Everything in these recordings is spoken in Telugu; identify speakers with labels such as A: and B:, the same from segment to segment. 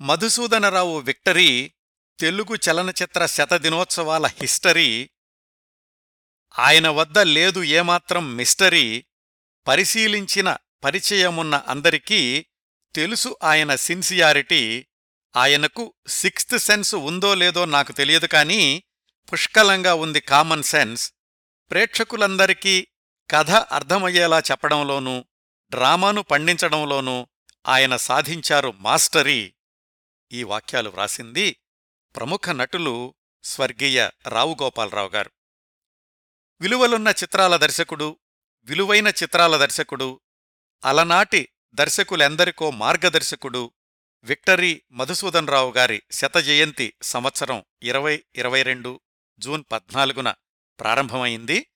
A: మధుసూదనరావు విక్టరీ తెలుగు చలనచిత్ర శతదినోత్సవాల హిస్టరీ ఆయన వద్ద లేదు ఏమాత్రం మిస్టరీ పరిశీలించిన పరిచయమున్న అందరికీ తెలుసు ఆయన సిన్సియారిటీ ఆయనకు సిక్స్త్ సెన్స్ ఉందో లేదో నాకు తెలియదు కానీ పుష్కలంగా ఉంది కామన్ సెన్స్. ప్రేక్షకులందరికీ కథ అర్థమయ్యేలా చెప్పడంలోనూ డ్రామాను పండించడంలోనూ ఆయన సాధించారు మాస్టరీ. ఈ వాక్యాలు వ్రాసింది ప్రముఖ నటులు స్వర్గీయ రావు గోపాలరావు గారు. విలువలున్న చిత్రాల దర్శకుడు విలువైన చిత్రాల దర్శకుడు అలనాటి దర్శకులెందరికో మార్గదర్శకుడు విక్టరీ మధుసూదనరావు గారి శతజయంతి సంవత్సరం ఇరవై ఇరవై రెండు జూన్ పద్నాలుగున ప్రారంభమైంది.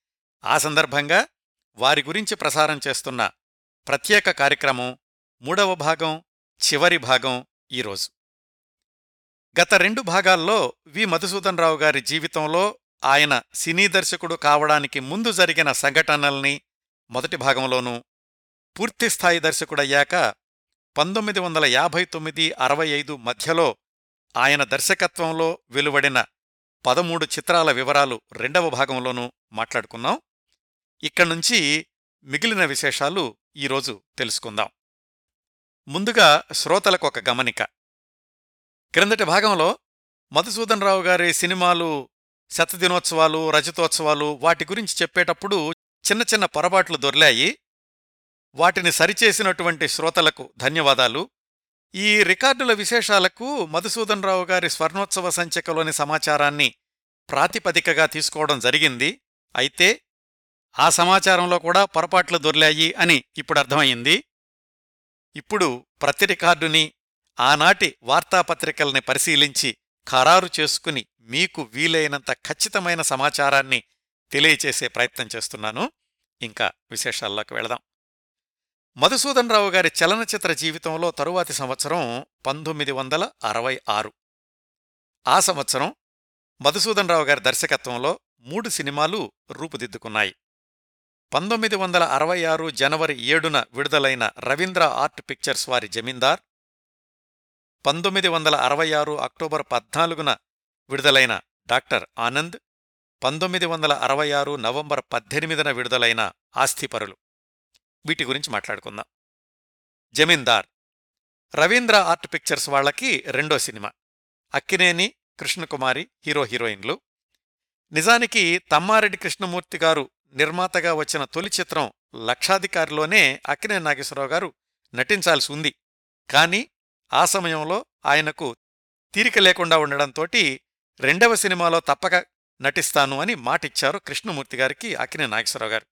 A: ఆ సందర్భంగా వారి గురించి ప్రసారం చేస్తున్న ప్రత్యేక కార్యక్రమం మూడవ భాగం చివరి భాగం ఈరోజు. గత రెండు భాగాల్లో వి. మధుసూదనరావు గారి జీవితంలో ఆయన సినీ దర్శకుడు కావడానికి ముందు జరిగిన సంఘటనల్ని మొదటి భాగంలోనూ పూర్తిస్థాయి దర్శకుడయ్యాక పంతొమ్మిది వందల యాభై తొమ్మిది అరవై ఐదు మధ్యలో ఆయన దర్శకత్వంలో వెలువడిన పదమూడు చిత్రాల వివరాలు రెండవ భాగంలోనూ మాట్లాడుకున్నాం. ఇక్కడ్నుంచి మిగిలిన విశేషాలు ఈరోజు తెలుసుకుందాం. ముందుగా శ్రోతలకు ఒక గమనిక. క్రిందటి భాగంలో మధుసూదనరావు గారి సినిమాలు శతదినోత్సవాలు రజతోత్సవాలు వాటి గురించి చెప్పేటప్పుడు చిన్న చిన్న పొరపాట్లు దొర్లాయి. వాటిని సరిచేసినటువంటి శ్రోతలకు ధన్యవాదాలు. ఈ రికార్డుల విశేషాలకు మధుసూదనరావు గారి స్వర్ణోత్సవ సంచికలోని సమాచారాన్ని ప్రాతిపదికగా తీసుకోవడం జరిగింది. అయితే ఆ సమాచారంలో కూడా పొరపాట్లు దొర్లాయి అని ఇప్పుడు అర్థమయ్యింది ఇప్పుడు ప్రతి రికార్డుని ఆనాటి వార్తాపత్రికల్ని పరిశీలించి ఖరారు చేసుకుని మీకు వీలైనంత ఖచ్చితమైన సమాచారాన్ని తెలియచేసే ప్రయత్నం చేస్తున్నాను. ఇంకా విశేషాల్లోకి వెళదాం. మధుసూదనరావు గారి చలనచిత్ర జీవితంలో తరువాతి సంవత్సరం పంతొమ్మిది వందల అరవై ఆరు. ఆ సంవత్సరం మధుసూదనరావు గారి దర్శకత్వంలో మూడు సినిమాలు రూపుదిద్దుకున్నాయి. పంతొమ్మిది వందల అరవై ఆరు జనవరి ఏడున విడుదలైన రవీంద్ర ఆర్ట్ పిక్చర్స్ వారి జమీందార్ పంతొమ్మిది వందల అరవై ఆరు అక్టోబర్ పద్నాలుగున విడుదలైన డాక్టర్ ఆనంద్ పంతొమ్మిది వందల అరవై ఆరు నవంబర్ పద్దెనిమిదిన విడుదలైన ఆస్తిపరులు. వీటి గురించి మాట్లాడుకుందాం. జమీందార్. రవీంద్ర ఆర్ట్ పిక్చర్స్ వాళ్ళకి రెండో సినిమా. అక్కినేని కృష్ణకుమారి హీరో హీరోయిన్లు. నిజానికి తమ్మారెడ్డి కృష్ణమూర్తి గారు నిర్మాతగా వచ్చిన తొలి చిత్రం లక్షాధికారిలోనే అక్కినేని నాగేశ్వరరావు గారు నటించాల్సి ఉంది. కాని ఆ సమయంలో ఆయనకు తీరిక లేకుండా ఉండడంతోటి రెండవ సినిమాలో తప్పక నటిస్తాను అని మాటిచ్చారు కృష్ణమూర్తి గారికి అక్కినేని నాగేశ్వరరావు గారు.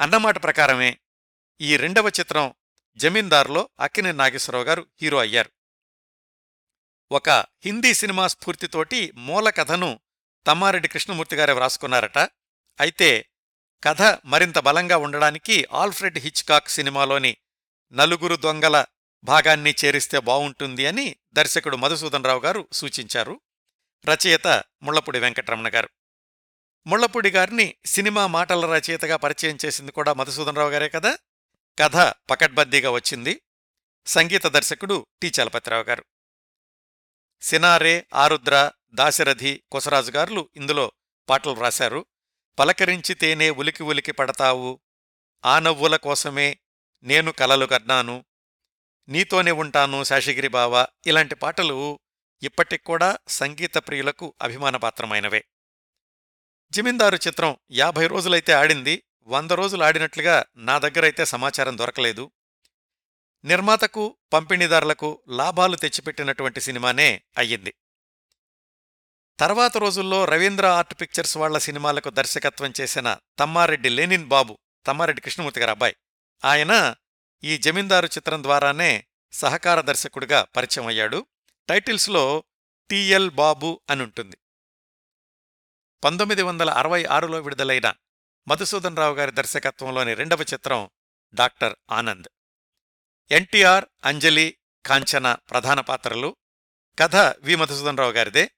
A: అన్నమాట ప్రకారమే ఈ రెండవ చిత్రం జమీందార్లో అక్కినే నాగేశ్వరరావు గారు హీరో అయ్యారు. ఒక హిందీ సినిమా స్ఫూర్తితోటి మూల కథను తమ్మారెడ్డి కృష్ణమూర్తి గారే వ్రాసుకున్నారట. అయితే కథ మరింత బలంగా ఉండడానికి ఆల్ఫ్రెడ్ హిచ్కాక్ సినిమాలోని నలుగురు దొంగల భాగాన్ని చేరిస్తే బావుంటుంది అని దర్శకుడు మధుసూదనరావు గారు సూచించారు. రచయిత ముళ్ళపూడి వెంకటరమణ గారు. ముళ్ళపూడి గారిని సినిమా మాటల రచయితగా పరిచయం చేసింది కూడా మధుసూదనరావు గారే కదా? కథ పకడ్బద్దీగా వచ్చింది. సంగీత దర్శకుడు టి. చలపతిరావు గారు. సినారే ఆరుద్ర దాశరథి కొసరాజు గారులు ఇందులో పాటలు రాశారు. పలకరించితేనే ఉలికి ఉలికి పడతావు. ఆ నవ్వుల కోసమే నేను కలలు కన్నాను. నీతోనే ఉంటాను శాషగిరి బావ ఇలాంటి పాటలు ఇప్పటిక్కూడా సంగీత ప్రియులకు అభిమానపాత్రమైనవే. జమీందారు చిత్రం యాభై రోజులైతే ఆడింది వంద రోజులు ఆడినట్లుగా నా దగ్గరైతే సమాచారం దొరకలేదు. నిర్మాతకు పంపిణీదారులకు లాభాలు తెచ్చిపెట్టినటువంటి సినిమానే అయ్యింది. తర్వాత రోజుల్లో రవీంద్ర ఆర్ట్ పిక్చర్స్ వాళ్ళ సినిమాలకు దర్శకత్వం చేసిన తమ్మారెడ్డి లేనిన్ బాబు తమ్మారెడ్డి కృష్ణమూర్తి గారు అబ్బాయి. ఆయన ఈ జమీందారు చిత్రం ద్వారానే సహకార దర్శకుడిగా పరిచయం అయ్యాడు టైటిల్స్లో టిఎల్ బాబు అనుంటుంది. పంతొమ్మిది వందల అరవై ఆరులో విడుదలైన మధుసూదనరావు గారి దర్శకత్వంలోని రెండవ చిత్రం డాక్టర్ ఆనంద్. ఎన్టీఆర్ అంజలి కాంచన ప్రధాన పాత్రలు. కథ వి మధుసూదనరావు గారిదే.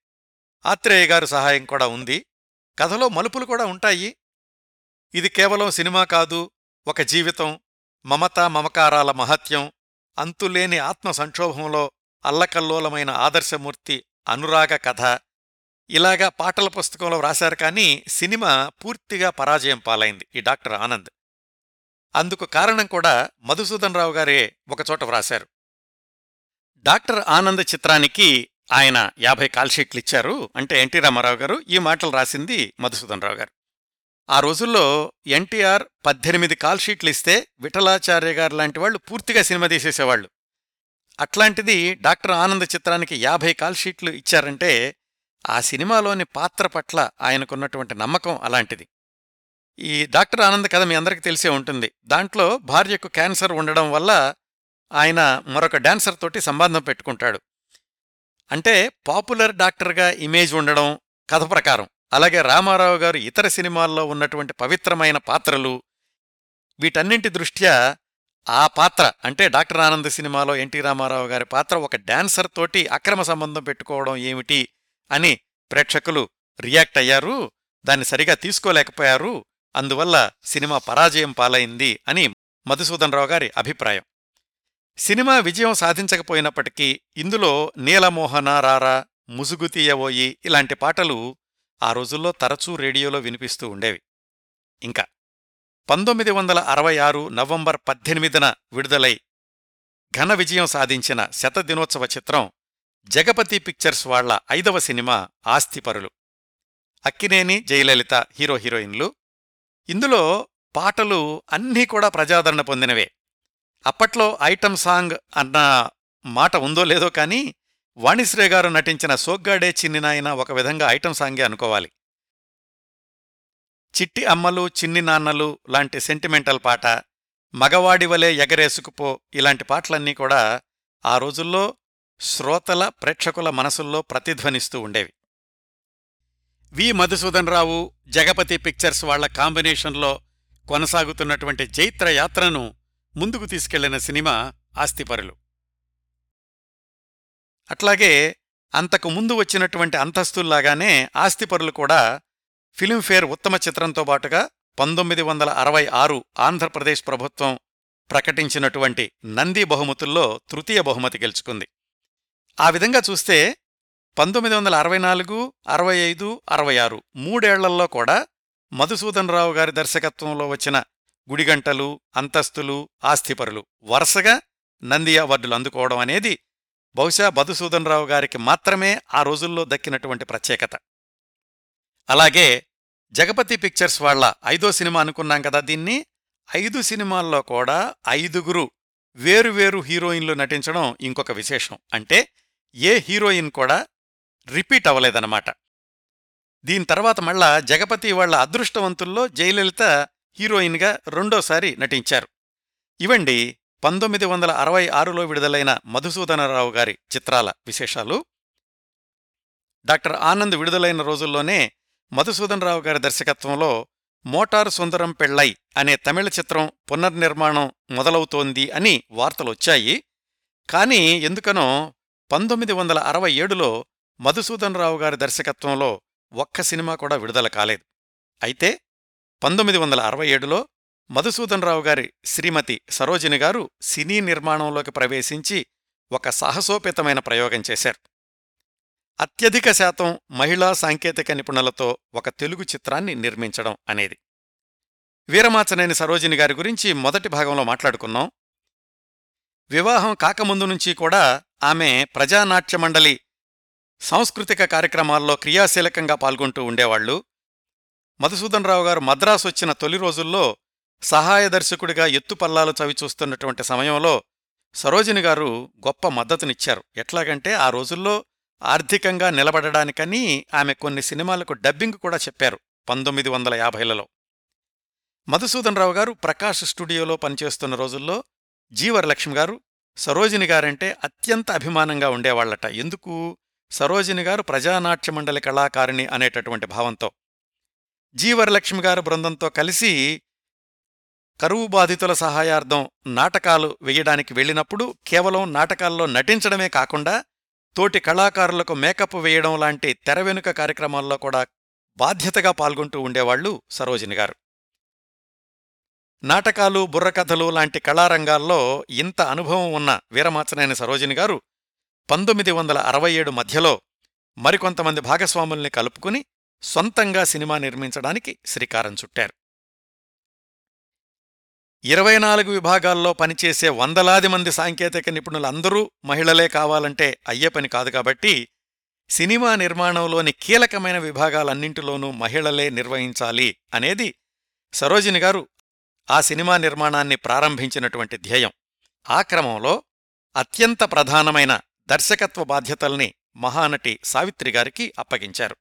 A: ఆత్రేయ గారు సహాయం కూడా ఉంది. కథలో మలుపులు కూడా ఉంటాయి. ఇది కేవలం సినిమా కాదు ఒక జీవితం మమతా మమకారాల మహత్యం అంతులేని ఆత్మ సంక్షోభంలో అల్లకల్లోలమైన ఆదర్శమూర్తి అనురాగ కథ. ఇలాగా పాటల పుస్తకంలో వ్రాశారు కానీ సినిమా పూర్తిగా పరాజయం పాలైంది ఈ డాక్టర్ ఆనంద్. అందుకు కారణం కూడా మధుసూదన్ రావు గారే ఒకచోట వ్రాశారు. డాక్టర్ ఆనంద్ చిత్రానికి ఆయన యాభై కాల్షీట్లు ఇచ్చారు. అంటే ఎన్టీ రామారావు గారు ఈ మాటలు రాసింది మధుసూదన్ రావు గారు. ఆ రోజుల్లో ఎన్టీఆర్ పద్దెనిమిది కాల్షీట్లు ఇస్తే విఠలాచార్య గారు లాంటి వాళ్ళు పూర్తిగా సినిమా తీసేసేవాళ్ళు. అట్లాంటిది డాక్టర్ ఆనంద్ చిత్రానికి యాభై కాల్షీట్లు ఇచ్చారంటే ఆ సినిమాలోని పాత్ర పట్ల ఆయనకున్నటువంటి నమ్మకం అలాంటిది. ఈ డాక్టర్ ఆనంద్ కథ మీ అందరికీ తెలిసే ఉంటుంది. దాంట్లో భార్యకు క్యాన్సర్ ఉండడం వల్ల ఆయన మరొక డాన్సర్ తోటి సంబంధం పెట్టుకుంటాడు. అంటే పాపులర్ డాక్టర్గా ఇమేజ్ ఉండడం కథ ప్రకారం. అలాగే రామారావు గారు ఇతర సినిమాల్లో ఉన్నటువంటి పవిత్రమైన పాత్రలు వీటన్నింటి దృష్ట్యా ఆ పాత్ర అంటే డాక్టర్ ఆనంద్ సినిమాలో ఎన్టీ రామారావు గారి పాత్ర ఒక డాన్సర్ తోటి అక్రమ సంబంధం పెట్టుకోవడం ఏమిటి అని ప్రేక్షకులు రియాక్ట్ అయ్యారు దాన్ని సరిగా తీసుకోలేకపోయారు అందువల్ల సినిమా పరాజయం పాలైంది అని మధుసూదన్ రావు గారి అభిప్రాయం. సినిమా విజయం సాధించకపోయినప్పటికీ ఇందులో నీలమోహన రారా ముసుగుతీయవోయి ఇలాంటి పాటలు ఆ రోజుల్లో తరచూ రేడియోలో వినిపిస్తూ ఉండేవి. ఇంకా పంతొమ్మిది వందల అరవై ఆరు నవంబర్ పద్దెనిమిదిన విడుదలై ఘన విజయం సాధించిన శతదినోత్సవ చిత్రం జగపతి పిక్చర్స్ వాళ్ళ ఐదవ సినిమా ఆస్తిపరులు. అక్కినేని జయలలిత హీరో హీరోయిన్లు. ఇందులో పాటలు అన్నీ కూడా ప్రజాదరణ పొందినవే. అప్పట్లో ఐటమ్ సాంగ్ అన్న మాట ఉందో లేదో కానీ వాణిశ్రే గారు నటించిన సోగ్గాడే చిన్నినాయన ఒక విధంగా ఐటెం సాంగే అనుకోవాలి. చిట్టి అమ్మలు చిన్ని నాన్నలు లాంటి సెంటిమెంటల్ పాట మగవాడివలే ఎగరేసుకుపో ఇలాంటి పాటలన్నీ కూడా ఆ రోజుల్లో శ్రోతల ప్రేక్షకుల మనసుల్లో ప్రతిధ్వనిస్తూ ఉండేవి. వి. మధుసూదన్ రావు జగపతి పిక్చర్స్ వాళ్ళ కాంబినేషన్లో కొనసాగుతున్నటువంటి జైత్ర యాత్రను ముందుకు తీసుకెళ్ళిన సినిమా ఆస్తిపరులు. అట్లాగే అంతకు ముందు వచ్చినటువంటి అంతస్తుల్లాగానే ఆస్తిపరులు కూడా ఫిలింఫేర్ ఉత్తమ చిత్రంతో పాటుగా పంతొమ్మిది వందల అరవై ఆరు ఆంధ్రప్రదేశ్ ప్రభుత్వం ప్రకటించినటువంటి నంది బహుమతుల్లో తృతీయ బహుమతి గెలుచుకుంది. ఆ విధంగా చూస్తే పంతొమ్మిది వందల అరవై నాలుగు అరవై ఐదు అరవై ఆరు మూడేళ్ళల్లో కూడా మధుసూదన్ రావు గారి దర్శకత్వంలో వచ్చిన గుడిగంటలు అంతస్తులు ఆస్తిపరులు వరుసగా నంది అవార్డులు అందుకోవడం అనేది బహుశా మధుసూదన్ రావు గారికి మాత్రమే ఆ రోజుల్లో దక్కినటువంటి ప్రత్యేకత. అలాగే జగపతి పిక్చర్స్ వాళ్ళ ఐదో సినిమా అనుకున్నాం కదా దీన్ని. ఐదు సినిమాల్లో కూడా ఐదుగురు వేరువేరు హీరోయిన్లు నటించడం ఇంకొక విశేషం. అంటే ఏ హీరోయిన్ కూడా రిపీట్ అవ్వలేదన్నమాట. దీని తర్వాత మళ్ళా జగపతి వాళ్ళ అదృష్టవంతుల్లో జయలలిత హీరోయిన్గా రెండోసారి నటించారు. ఇవండి పంతొమ్మిది వందల అరవై ఆరులో విడుదలైన మధుసూదనరావు గారి చిత్రాల విశేషాలు. డాక్టర్ ఆనంద్ విడుదలైన రోజుల్లోనే మధుసూదనరావు గారి దర్శకత్వంలో మోటారు సుందరం పెళ్ళై అనే తమిళ చిత్రం పునర్నిర్మాణం మొదలవుతోంది అని వార్తలొచ్చాయి కానీ ఎందుకనో పంతొమ్మిది వందల అరవై ఏడులో మధుసూదనరావు గారి దర్శకత్వంలో ఒక్క సినిమా కూడా విడుదల కాలేదు. అయితే పంతొమ్మిది వందల అరవై ఏడులో మధుసూదనరావు గారి శ్రీమతి సరోజిని గారు సినీ నిర్మాణంలోకి ప్రవేశించి ఒక సాహసోపేతమైన ప్రయోగం చేశారు. అత్యధిక శాతం మహిళా సాంకేతిక నిపుణులతో ఒక తెలుగు చిత్రాన్ని నిర్మించడం అనేది. వీరమాచనేని సరోజిని గారి గురించి మొదటి భాగంలో మాట్లాడుకున్నాం. వివాహం కాకముందు నుంచి కూడా ఆమె ప్రజానాట్య మండలి సాంస్కృతిక కార్యక్రమాల్లో క్రియాశీలకంగా పాల్గొంటూ ఉండేవాళ్ళు మధుసూదన్ రావు గారు మద్రాసు వచ్చిన తొలి రోజుల్లో సహాయ దర్శకుడిగా ఎత్తుపల్లాలు చవిచూస్తున్నటువంటి సమయంలో సరోజిని గారు గొప్ప మద్దతునిచ్చారు. ఎట్లాగంటే ఆ రోజుల్లో ఆర్థికంగా నిలబడడానికని ఆమె కొన్ని సినిమాలకు డబ్బింగ్ కూడా చెప్పారు పంతొమ్మిది వందల యాభైలలో. మధుసూదన్ రావు గారు ప్రకాష్ స్టూడియోలో పనిచేస్తున్న రోజుల్లో జీవరలక్ష్మి గారు సరోజిని గారంటే అత్యంత అభిమానంగా ఉండేవాళ్ళట ఎందుకు? సరోజిని గారు ప్రజానాట్య మండలి కళాకారిణి అనేటటువంటి భావంతో. జీవరలక్ష్మి గారు బృందంతో కలిసి కరువు బాధితుల సహాయార్థం నాటకాలు వెయ్యడానికి వెళ్ళినప్పుడు కేవలం నాటకాల్లో నటించడమే కాకుండా తోటి కళాకారులకు మేకప్ వేయడం లాంటి తెరవెనుక కార్యక్రమాల్లో కూడా బాధ్యతగా పాల్గొంటూ ఉండేవాళ్ళు సరోజిని గారు. నాటకాలు బుర్రకథలు లాంటి కళారంగాల్లో ఇంత అనుభవం ఉన్న వీరమాచనేని సరోజిని గారు పంతొమ్మిది వందల అరవై ఏడు మధ్యలో మరికొంతమంది భాగస్వాముల్ని కలుపుకుని సొంతంగా సినిమా నిర్మించడానికి శ్రీకారం చుట్టారు. ఇరవై నాలుగు విభాగాల్లో పనిచేసే వందలాది మంది సాంకేతిక నిపుణులందరూ మహిళలే కావాలంటే అయ్యే పని కాదు కాబట్టి సినిమా నిర్మాణంలోని కీలకమైన విభాగాలన్నింటిలోనూ మహిళలే నిర్వహించాలి అనేది సరోజిని గారు ఆ సినిమా నిర్మాణాన్ని ప్రారంభించినటువంటి ధ్యేయం. ఆ క్రమంలో అత్యంత ప్రధానమైన దర్శకత్వ బాధ్యతల్ని మహానటి సావిత్రిగారికి అప్పగించారు.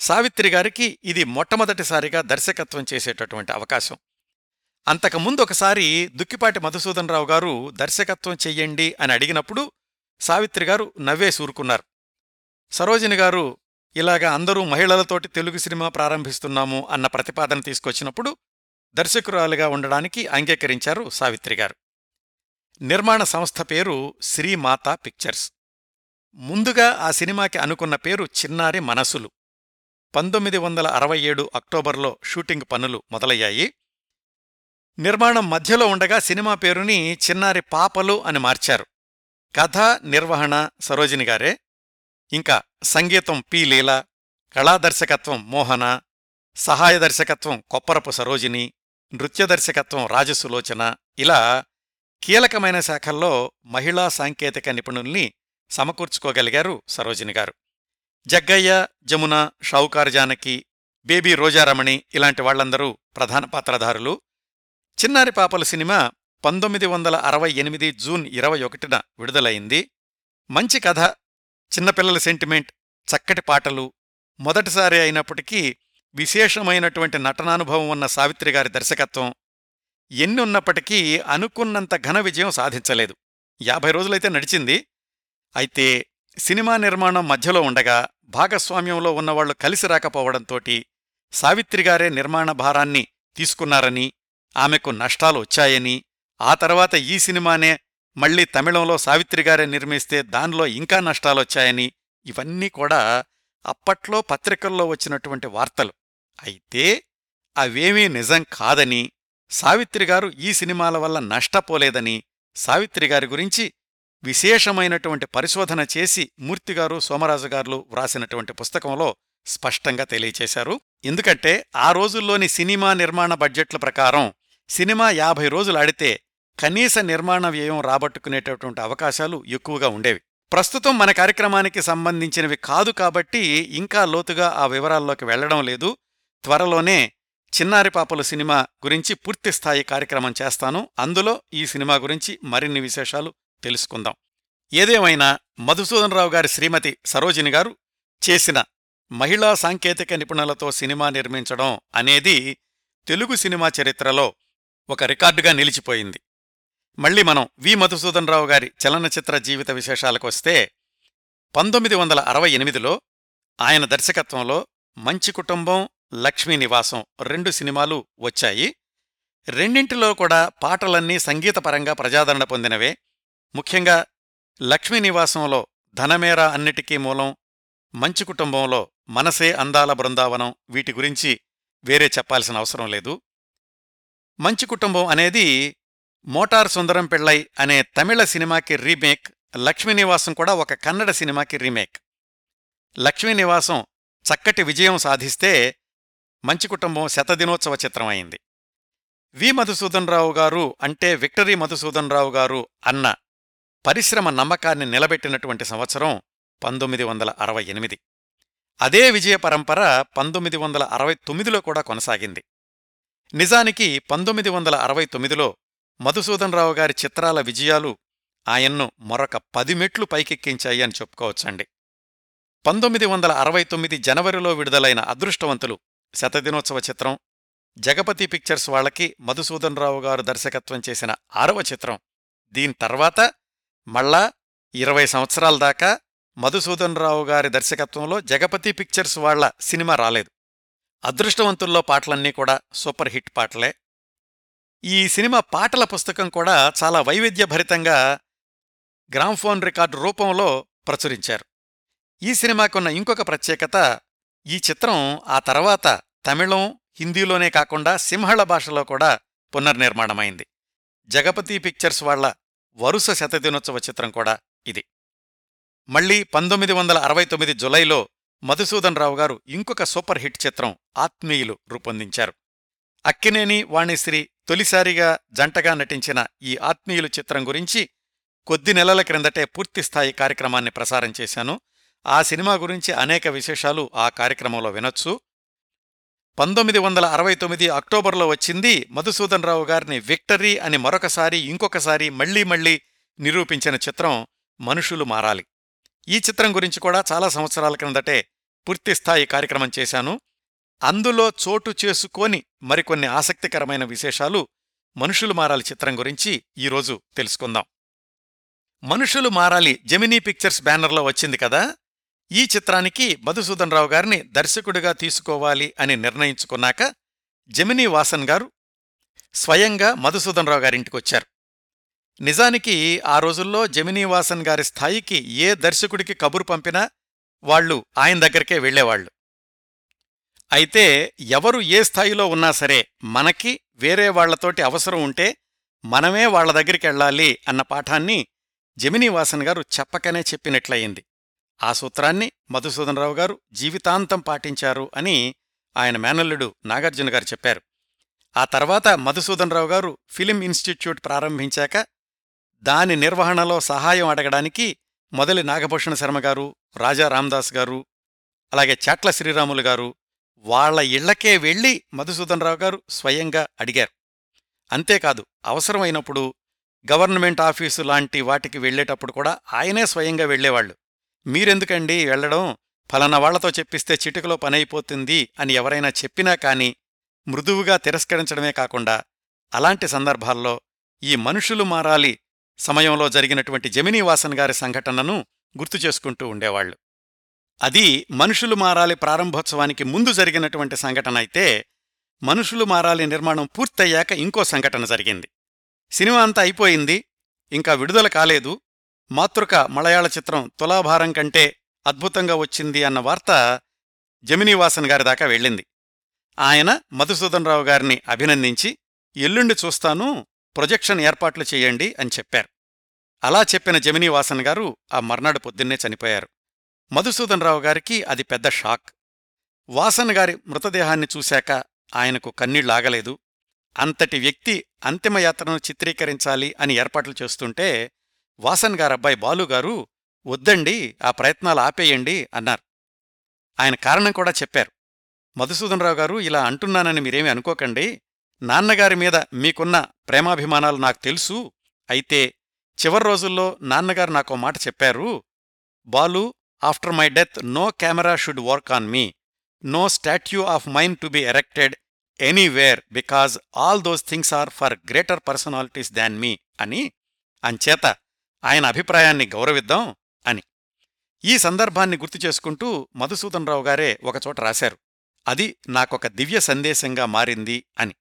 A: సావిత్రిగారికి ఇది మొట్టమొదటిసారిగా దర్శకత్వం చేసేటటువంటి అవకాశం. అంతకుముందు ఒకసారి దుక్కిపాటి మధుసూదనరావు గారు దర్శకత్వం చెయ్యండి అని అడిగినప్పుడు సావిత్రి గారు నవ్వే సూరుకున్నారు. సరోజిని గారు ఇలాగా అందరూ మహిళలతోటి తెలుగు సినిమా ప్రారంభిస్తున్నాము అన్న ప్రతిపాదన తీసుకొచ్చినప్పుడు దర్శకురాలిగా ఉండడానికి అంగీకరించారు సావిత్రి గారు. నిర్మాణ సంస్థ పేరు శ్రీమాతా పిక్చర్స్. ముందుగా ఆ సినిమాకి అనుకున్న పేరు చిన్నారి మనసులు. పంతొమ్మిది వందల అరవై ఏడు అక్టోబర్లో షూటింగ్ పనులు మొదలయ్యాయి. నిర్మాణం మధ్యలో ఉండగా సినిమా పేరుని చిన్నారి పాపలు అని మార్చారు. కథ నిర్వహణ సరోజిని గారే. ఇంకా సంగీతం పి. లీల కళాదర్శకత్వం మోహన సహాయ దర్శకత్వం కొప్పరపు సరోజిని నృత్య దర్శకత్వం రాజసులోచన. ఇలా కీలకమైన శాఖల్లో మహిళా సాంకేతిక నిపుణుల్ని సమకూర్చుకోగలిగారు సరోజిని గారు. జగ్గయ్య జమున షావుకారు జానకి బేబీ రోజారమణి ఇలాంటి వాళ్ళందరూ ప్రధాన పాత్రధారులు. చిన్నారి పాపల సినిమా పంతొమ్మిది వందల అరవై ఎనిమిది జూన్ ఇరవై ఒకటిన విడుదలైంది. మంచి కథ చిన్నపిల్లల సెంటిమెంట్ చక్కటి పాటలు మొదటిసారి అయినప్పటికీ విశేషమైనటువంటి నటనానుభవం ఉన్న సావిత్రిగారి దర్శకత్వం దర్శకత్వం. ఎన్నున్నప్పటికీ అనుకున్నంత ఘన విజయం సాధించలేదు. యాభై రోజులైతే నడిచింది. అయితే సినిమా నిర్మాణం మధ్యలో ఉండగా భాగస్వామ్యంలో ఉన్నవాళ్ళు కలిసి రాకపోవడంతోటి సావిత్రిగారే నిర్మాణ భారాన్ని తీసుకున్నారని ఆమెకు నష్టాలు వచ్చాయని ఆ తర్వాత ఈ సినిమానే మళ్ళీ తమిళంలో సావిత్రిగారే నిర్మిస్తే దానిలో ఇంకా నష్టాలొచ్చాయని ఇవన్నీ కూడా అప్పట్లో పత్రికల్లో వచ్చినటువంటి వార్తలు. అయితే అవేమీ నిజం కాదని సావిత్రిగారు ఈ సినిమాల వల్ల నష్టపోలేదని సావిత్రిగారి గురించి విశేషమైనటువంటి పరిశోధన చేసి మూర్తిగారు సోమరాజుగారులు వ్రాసినటువంటి పుస్తకంలో స్పష్టంగా తెలియచేశారు. ఎందుకంటే ఆ రోజుల్లోని సినిమా నిర్మాణ బడ్జెట్ల ప్రకారం సినిమా యాభై రోజులు ఆడితే కనీస నిర్మాణ వ్యయం రాబట్టుకునేటటువంటి అవకాశాలు ఎక్కువగా ఉండేవి. ప్రస్తుతం మన కార్యక్రమానికి సంబంధించినవి కాదు కాబట్టి ఇంకా లోతుగా ఆ వివరాల్లోకి వెళ్ళడం లేదు. త్వరలోనే చిన్నారి పాపలు సినిమా గురించి పూర్తిస్థాయి కార్యక్రమం చేస్తాను. అందులో ఈ సినిమా గురించి మరిన్ని విశేషాలు తెలుసుకుందాం. ఏదేమైనా మధుసూదనరావు గారి శ్రీమతి సరోజిని గారు చేసిన మహిళా సాంకేతిక నిపుణులతో సినిమా నిర్మించడం అనేది తెలుగు సినిమా చరిత్రలో ఒక రికార్డుగా నిలిచిపోయింది. మళ్ళీ మనం వి. మధుసూదనరావు గారి చలనచిత్ర జీవిత విశేషాలకొస్తే పంతొమ్మిది వందల అరవై ఎనిమిదిలో ఆయన దర్శకత్వంలో మంచి కుటుంబం లక్ష్మీ నివాసం రెండు సినిమాలు వచ్చాయి. రెండింటిలో కూడా పాటలన్నీ సంగీతపరంగా ప్రజాదరణ పొందినవే. ముఖ్యంగా లక్ష్మీ నివాసంలో ధనమేరా అన్నిటికీ మూలం మంచి కుటుంబంలో మనసే అందాల బృందావనం వీటి గురించి వేరే చెప్పాల్సిన అవసరం లేదు. మంచి కుటుంబం అనేది మోటార్ సుందరం పిళ్ళై అనే తమిళ సినిమాకి రీమేక్ లక్ష్మీనివాసం కూడా ఒక కన్నడ సినిమాకి రీమేక్. లక్ష్మీనివాసం చక్కటి విజయం సాధిస్తే మంచి కుటుంబం శతదినోత్సవ చిత్రం అయింది. వి. మధుసూదనరావు గారు అంటే విక్టరీ మధుసూదనరావు గారు అన్న పరిశ్రమ నమ్మకాన్ని నిలబెట్టినటువంటి సంవత్సరం పంతొమ్మిది వందల అరవై ఎనిమిది. అదే విజయ పరంపర పంతొమ్మిది వందల అరవై తొమ్మిదిలో కూడా కొనసాగింది. నిజానికి పంతొమ్మిది వందల అరవై తొమ్మిదిలో మధుసూదనరావు గారి చిత్రాల విజయాలు ఆయన్ను మరొక పది మెట్లు పైకెక్కించాయి అని చెప్పుకోవచ్చండి. పంతొమ్మిది వందల అరవై తొమ్మిది జనవరిలో విడుదలైన అదృష్టవంతులు శతదినోత్సవ చిత్రం జగపతి పిక్చర్స్ వాళ్ళకి మధుసూదనరావు గారు దర్శకత్వం చేసిన ఆరవ చిత్రం. దీని తర్వాత మళ్ళా ఇరవై సంవత్సరాల దాకా మధుసూదనరావు గారి దర్శకత్వంలో జగపతి పిక్చర్స్ వాళ్ళ సినిమా రాలేదు. అదృష్టవంతుల్లో పాటలన్నీ కూడా సూపర్ హిట్ పాటలే. ఈ సినిమా పాటల పుస్తకం కూడా చాలా వైవిధ్యభరితంగా గ్రామ్ఫోన్ రికార్డు రూపంలో ప్రచురించారు. ఈ సినిమాకున్న ఇంకొక ప్రత్యేకత ఈ చిత్రం ఆ తర్వాత తమిళం హిందీలోనే కాకుండా సింహళ భాషలో కూడా పునర్నిర్మాణమైంది. జగపతి పిక్చర్స్ వాళ్ళ వరుస శతదినోత్సవ చిత్రం కూడా ఇది. మళ్ళీ పంతొమ్మిది వందల అరవై తొమ్మిది జులైలో మధుసూదన్ రావు గారు ఇంకొక సూపర్ హిట్ చిత్రం ఆత్మీయులు రూపొందించారు. అక్కినేని వాణిశ్రీ తొలిసారిగా జంటగా నటించిన ఈ ఆత్మీయులు చిత్రం గురించి కొద్ది నెలల క్రిందటే పూర్తిస్థాయి కార్యక్రమాన్ని ప్రసారం చేశాను. ఆ సినిమా గురించి అనేక విశేషాలు ఆ కార్యక్రమంలో వినొచ్చు. పంతొమ్మిది వందల అరవై తొమ్మిది అక్టోబర్లో వచ్చింది మధుసూదన్ రావు గారిని విక్టరీ అని మరొకసారి ఇంకొకసారి మళ్ళీ మళ్ళీ నిరూపించిన చిత్రం మనుషులు మారాలి. ఈ చిత్రం గురించి కూడా చాలా సంవత్సరాల క్రిందటే పూర్తిస్థాయి కార్యక్రమం చేశాను. అందులో చోటు చేసుకోని మరికొన్ని ఆసక్తికరమైన విశేషాలు మనుషులు మారాలి చిత్రం గురించి ఈరోజు తెలుసుకుందాం. మనుషులు మారాలి జెమినీ పిక్చర్స్ బ్యానర్లో వచ్చింది కదా? ఈ చిత్రానికి మధుసూదన్ రావు గారిని దర్శకుడిగా తీసుకోవాలి అని నిర్ణయించుకున్నాక జెమినీ వాసన్ గారు స్వయంగా మధుసూదన్ రావు గారింటికొచ్చారు నిజానికి ఆ రోజుల్లో జెమినీ వాసన్ గారి స్థాయికి ఏ దర్శకుడికి కబురు పంపినా వాళ్ళు ఆయన దగ్గరికే వెళ్ళేవాళ్ళు అయితే ఎవరు ఏ స్థాయిలో ఉన్నా సరే మనకి వేరే వాళ్ళతోటి అవసరం ఉంటే మనమే వాళ్ళ దగ్గరికెళ్ళాలి అన్న పాఠాన్ని జమినీవాసన్ గారు చెప్పకనే చెప్పినట్లయింది. ఆ సూత్రాన్ని మధుసూదనరావు గారు జీవితాంతం పాటించారు అని ఆయన మేనల్లుడు నాగార్జున గారు చెప్పారు. ఆ తర్వాత మధుసూదనరావు గారు ఫిలిం ఇన్స్టిట్యూట్ ప్రారంభించాక దాని నిర్వహణలో సహాయం అడగడానికి మొదలి నాగభూషణ శర్మ గారు రాజా రామదాస్ గారు అలాగే చాట్ల శ్రీరాములు గారు వాళ్ళ ఇళ్ళకే వెళ్ళి మధుసూదనరావు గారు స్వయంగా అడిగారు. అంతేకాదు అవసరమైనప్పుడు గవర్నమెంట్ ఆఫీసు లాంటి వాటికి వెళ్ళేటప్పుడు కూడా ఆయనే స్వయంగా వెళ్ళేవాళ్ళు మీరెందుకండి వెళ్ళడం ఫలానా వాళ్ళతో చెప్పిస్తే చిటికలో పనైపోతుంది అని ఎవరైనా చెప్పినా కాని మృదువుగా తిరస్కరించడమే కాకుండా అలాంటి సందర్భాల్లో ఈ మనుషులు మారాలి సమయంలో జరిగినటువంటి జమినీవాసన్ గారి సంఘటనను గుర్తు చేసుకుంటూ ఉండేవాళ్ళు అది మనుషులు మారాలి ప్రారంభోత్సవానికి ముందు జరిగినటువంటి సంఘటన అయితే మనుషులు మారాలి నిర్మాణం పూర్తయ్యాక ఇంకో సంఘటన జరిగింది. సినిమా అంతా అయిపోయింది ఇంకా విడుదల కాలేదు మాతృక మలయాళ చిత్రం తులాభారం కంటే అద్భుతంగా వచ్చింది అన్న వార్త జమినీవాసన్ గారి దాకా వెళ్ళింది. ఆయన మధుసూదన్ రావు గారిని అభినందించి ఎల్లుండి చూస్తాను ప్రొజెక్షన్ ఏర్పాట్లు చేయండి అని చెప్పారు. అలా చెప్పిన జమినీవాసన్ గారు ఆ మర్నాడు పొద్దున్నే చనిపోయారు. మధుసూదన్ రావు గారికి అది పెద్ద షాక్. వాసన్ గారి మృతదేహాన్ని చూశాక ఆయనకు కన్నీళ్ళాగలేదు అంతటి వ్యక్తి అంతిమయాత్రను చిత్రీకరించాలి అని ఏర్పాట్లు చేస్తుంటే వాసన్ గారబ్బాయి బాలుగారు వద్దండి ఆ ప్రయత్నాలు ఆపేయండి అన్నారు. ఆయన కారణం కూడా చెప్పారు. మధుసూదనరావు గారు ఇలా అంటున్నానని మీరేమీ అనుకోకండి. నాన్నగారి మీద మీకున్న ప్రేమాభిమానాలు నాకు తెలుసు. అయితే చివరి రోజుల్లో నాన్నగారు నాకో మాట చెప్పారు. Balu after my death no camera should work on me. No statue of mine to be erected anywhere because all those things are for greater personalities than me అని అంచేత ఆయన అభిప్రాయాన్ని గౌరవిద్దాం అని. ఈ సందర్భాన్ని గుర్తు చేసుకుంటూ మధుసూదనరావు గారే ఒకచోట రాశారు. అది నాకొక దివ్య సందేశంగా మారింది అని.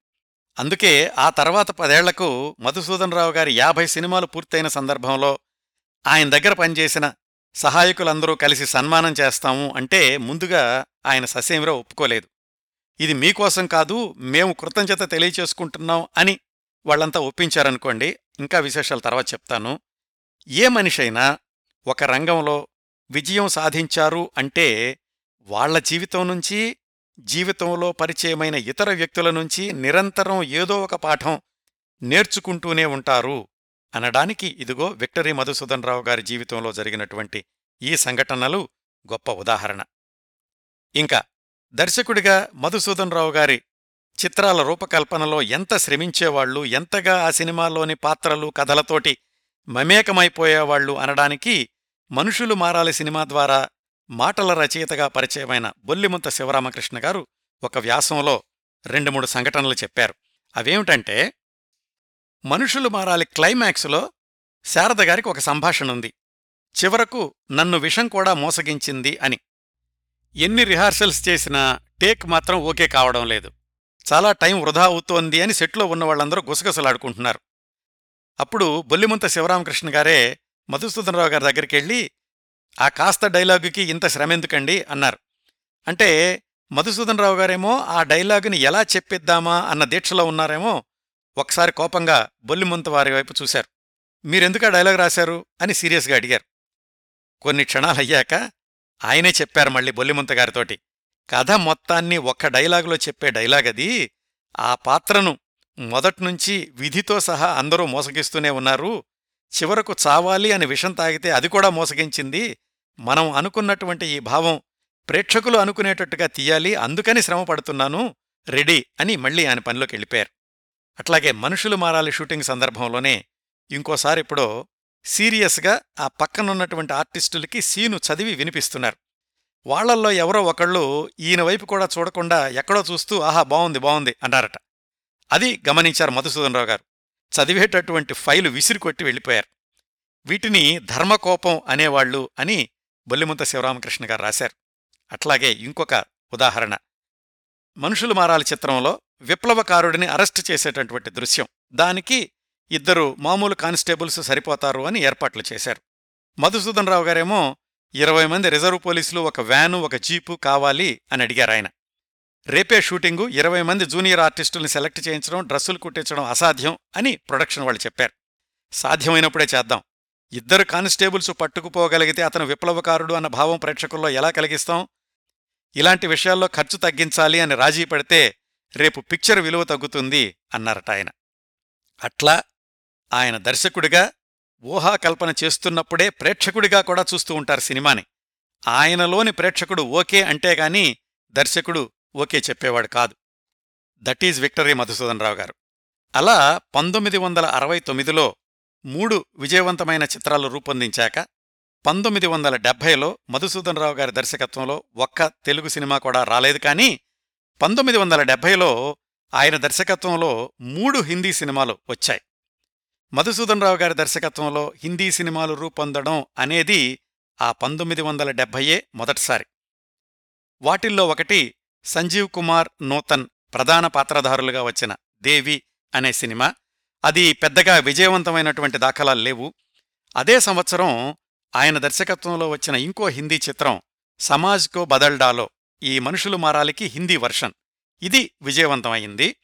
A: అందుకే ఆ తర్వాత పదేళ్ళకు మధుసూదనరావు గారి యాభై సినిమాలు పూర్తయిన సందర్భంలో ఆయన దగ్గర పనిచేసిన సహాయకులందరూ కలిసి సన్మానం చేస్తాము అంటే ముందుగా ఆయన ససేమిరా ఒప్పుకోలేదు. ఇది మీకోసం కాదు మేము కృతజ్ఞత తెలియచేసుకుంటున్నాం అని వాళ్ళంతా ఒప్పించారనుకోండి ఇంకా విశేషాలు తర్వాత చెప్తాను. ఏ మనిషైనా ఒక రంగంలో విజయం సాధించారు అంటే వాళ్ళ జీవితం నుంచి జీవితంలో పరిచయమైన ఇతర వ్యక్తుల నుంచి నిరంతరం ఏదో ఒక పాఠం నేర్చుకుంటూనే ఉంటారు అనడానికి ఇదిగో విక్టరీ మధుసూదన్ రావు గారి జీవితంలో జరిగినటువంటి ఈ సంఘటనలు గొప్ప ఉదాహరణ. ఇంకా దర్శకుడిగా మధుసూదన్ రావు గారి చిత్రాల రూపకల్పనలో ఎంత శ్రమించేవాళ్ళు ఎంతగా ఆ సినిమాలోని పాత్రలు కథలతోటి మమేకమైపోయేవాళ్ళు అనడానికి మనుషులు మారాలి సినిమా ద్వారా మాటల రచయితగా పరిచయమైన బొల్లిముంత శివరామకృష్ణ గారు ఒక వ్యాసంలో రెండు మూడు సంఘటనలు చెప్పారు. అవేమిటంటే మనుషులు మారాలి క్లైమాక్స్లో శారద గారికి ఒక సంభాషణ ఉంది. చివరకు నన్ను విషం కూడా మోసగించింది అని. ఎన్ని రిహార్సల్స్ చేసినా టేక్ మాత్రం ఓకే కావడం లేదు. చాలా టైం వృధా అవుతోంది అని సెట్లో ఉన్న వాళ్ళందరూ గుసగుసలాడుకుంటున్నారు. అప్పుడు బొల్లిముంత శివరామకృష్ణ గారే మధుసూదనరావు గారి దగ్గరికెళ్ళి ఆ కాస్త డైలాగుకి ఇంత శ్రమెందుకండి అన్నారు. అంటే మధుసూదనరావు గారేమో ఆ డైలాగుని ఎలా చెప్పిద్దామా అన్న దీక్షలో ఉన్నారేమో ఒకసారి కోపంగా బొల్లిముంత వారి వైపు చూశారు. మీరెందుకు ఆ డైలాగ్ రాశారు అని సీరియస్గా అడిగారు. కొన్ని క్షణాలయ్యాక ఆయనే చెప్పారు మళ్ళీ బొల్లిముంత గారితోటి. కథ మొత్తాన్ని ఒక్క డైలాగులో చెప్పే డైలాగ్ అది ఆ పాత్రను మొదట్నుంచి విధితో సహా అందరూ మోసగిస్తూనే ఉన్నారు. చివరకు చావాలి అని విషం తాగితే అది కూడా మోసగించింది. మనం అనుకున్నటువంటి ఈ భావం ప్రేక్షకులు అనుకునేటట్టుగా తీయాలి అందుకని శ్రమ పడుతున్నాను రెడీ అని మళ్ళీ ఆయన పనిలోకి వెళ్ళిపోయారు. అట్లాగే మనుషులు మారాలి షూటింగ్ సందర్భంలోనే ఇంకోసారిప్పుడో సీరియస్గా ఆ పక్కనున్నటువంటి ఆర్టిస్టులకి సీను చదివి వినిపిస్తున్నారు. వాళ్ళల్లో ఎవరో ఒకళ్ళు ఈయన వైపు కూడా చూడకుండా ఎక్కడో చూస్తూ ఆహా బావుంది బావుంది అన్నారట. అది గమనించారు మధుసూదనరావు గారు. చదివేటటువంటి ఫైలు విసిరికొట్టి వెళ్ళిపోయారు. వీటిని ధర్మకోపం అనేవాళ్ళు అని బొల్లిముంత శివరామకృష్ణ గారు రాశారు. అట్లాగే ఇంకొక ఉదాహరణ. మనుషులు మారాలి చిత్రంలో విప్లవకారుడిని అరెస్టు చేసేటటువంటి దృశ్యం. దానికి ఇద్దరు మామూలు కానిస్టేబుల్స్ సరిపోతారు అని ఏర్పాట్లు చేశారు. మధుసూదన్ రావు గారేమో ఇరవై మంది రిజర్వ్ పోలీసులు ఒక వ్యాను ఒక జీపు కావాలి అని అడిగారు ఆయన రేపే షూటింగు. ఇరవై మంది జూనియర్ ఆర్టిస్టుల్ని సెలెక్ట్ చేయించడం డ్రెస్సులు కుట్టించడం అసాధ్యం అని ప్రొడక్షన్ వాళ్ళు చెప్పారు. సాధ్యమైనప్పుడే చేద్దాం. ఇద్దరు కానిస్టేబుల్స్ పట్టుకుపోగలిగితే అతను విప్లవకారుడు అన్న భావం ప్రేక్షకుల్లో ఎలా కలిగిస్తాం? ఇలాంటి విషయాల్లో ఖర్చు తగ్గించాలి అని రాజీ పడితే రేపు పిక్చర్ విలువ తగ్గుతుంది అన్నారట ఆయన. అట్లా ఆయన దర్శకుడిగా ఊహాకల్పన చేస్తున్నప్పుడే ప్రేక్షకుడిగా కూడా చూస్తూ ఉంటారు సినిమాని. ఆయనలోని ప్రేక్షకుడు ఓకే అంటేగాని దర్శకుడు ఓకే చెప్పేవాడు కాదు. That is victory Madhusudan Rao garu. అలా పంతొమ్మిది వందల అరవై తొమ్మిదిలో మూడు విజయవంతమైన చిత్రాలు రూపొందించాక పంతొమ్మిది వందల డెబ్భైలో మధుసూదన్ రావు గారి దర్శకత్వంలో ఒక్క తెలుగు సినిమా కూడా రాలేదు కానీ పంతొమ్మిది వందల డెబ్భైలో ఆయన దర్శకత్వంలో మూడు హిందీ సినిమాలు వచ్చాయి. మధుసూదన్ రావు గారి దర్శకత్వంలో హిందీ సినిమాలు రూపొందడం అనేది ఆ పంతొమ్మిది వందల డెబ్భైయే మొదటిసారి. వాటిల్లో ఒకటి సంజీవ్ కుమార్ నూతన్ ప్రధాన పాత్రధారులుగా వచ్చిన దేవి అనే సినిమా. అది పెద్దగా విజయవంతమైనటువంటి దాఖలాలు లేవు. అదే సంవత్సరం ఆయన దర్శకత్వంలో వచ్చిన ఇంకో హిందీ చిత్రం సమాజ్ కో బదల్డాలో ఈ మనుషులు మారాలికి హిందీ వర్షన్. ఇది విజయవంతమైంది.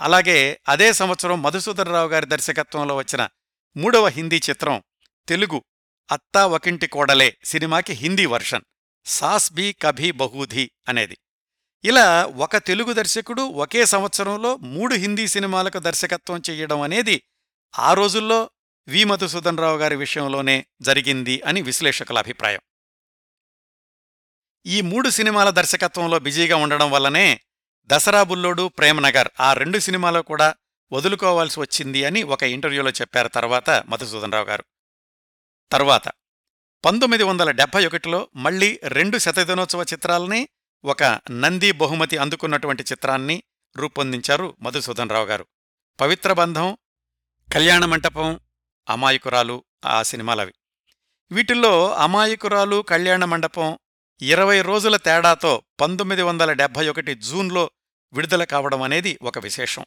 A: అలాగే అదే సంవత్సరం మధుసూదనరావు గారి దర్శకత్వంలో వచ్చిన మూడవ హిందీ చిత్రం తెలుగు అత్తా ఒకింటి కోడలే సినిమాకి Hindi version. Sauce be Kabhi బహూధీ అనేది. ఇలా ఒక తెలుగు దర్శకుడు ఒకే సంవత్సరంలో మూడు హిందీ సినిమాలకు దర్శకత్వం చెయ్యడం అనేది ఆ రోజుల్లో వి మధుసూదన్ రావు గారి విషయంలోనే జరిగింది అని విశ్లేషకుల అభిప్రాయం. ఈ మూడు సినిమాల దర్శకత్వంలో బిజీగా ఉండడం వల్లనే దసరా బుల్లోడు ప్రేమనగర్ ఆ రెండు సినిమాలో కూడా వదులుకోవాల్సి వచ్చింది అని ఒక ఇంటర్వ్యూలో చెప్పారు తర్వాత మధుసూదన్ రావు గారు. తర్వాత పంతొమ్మిది వందల డెబ్బై ఒకటిలో మళ్ళీ రెండు శతదినోత్సవ చిత్రాలని ఒక నంది బహుమతి అందుకున్నటువంటి చిత్రాన్ని రూపొందించారు మధుసూదన్ రావు గారు. పవిత్ర బంధం కళ్యాణ మంటపం అమాయకురాలు ఆ సినిమాలవి. వీటిల్లో అమాయకురాలు కళ్యాణ మండపం ఇరవై రోజుల తేడాతో పంతొమ్మిది వందల డెబ్భై ఒకటి జూన్లో విడుదల కావడం అనేది ఒక విశేషం.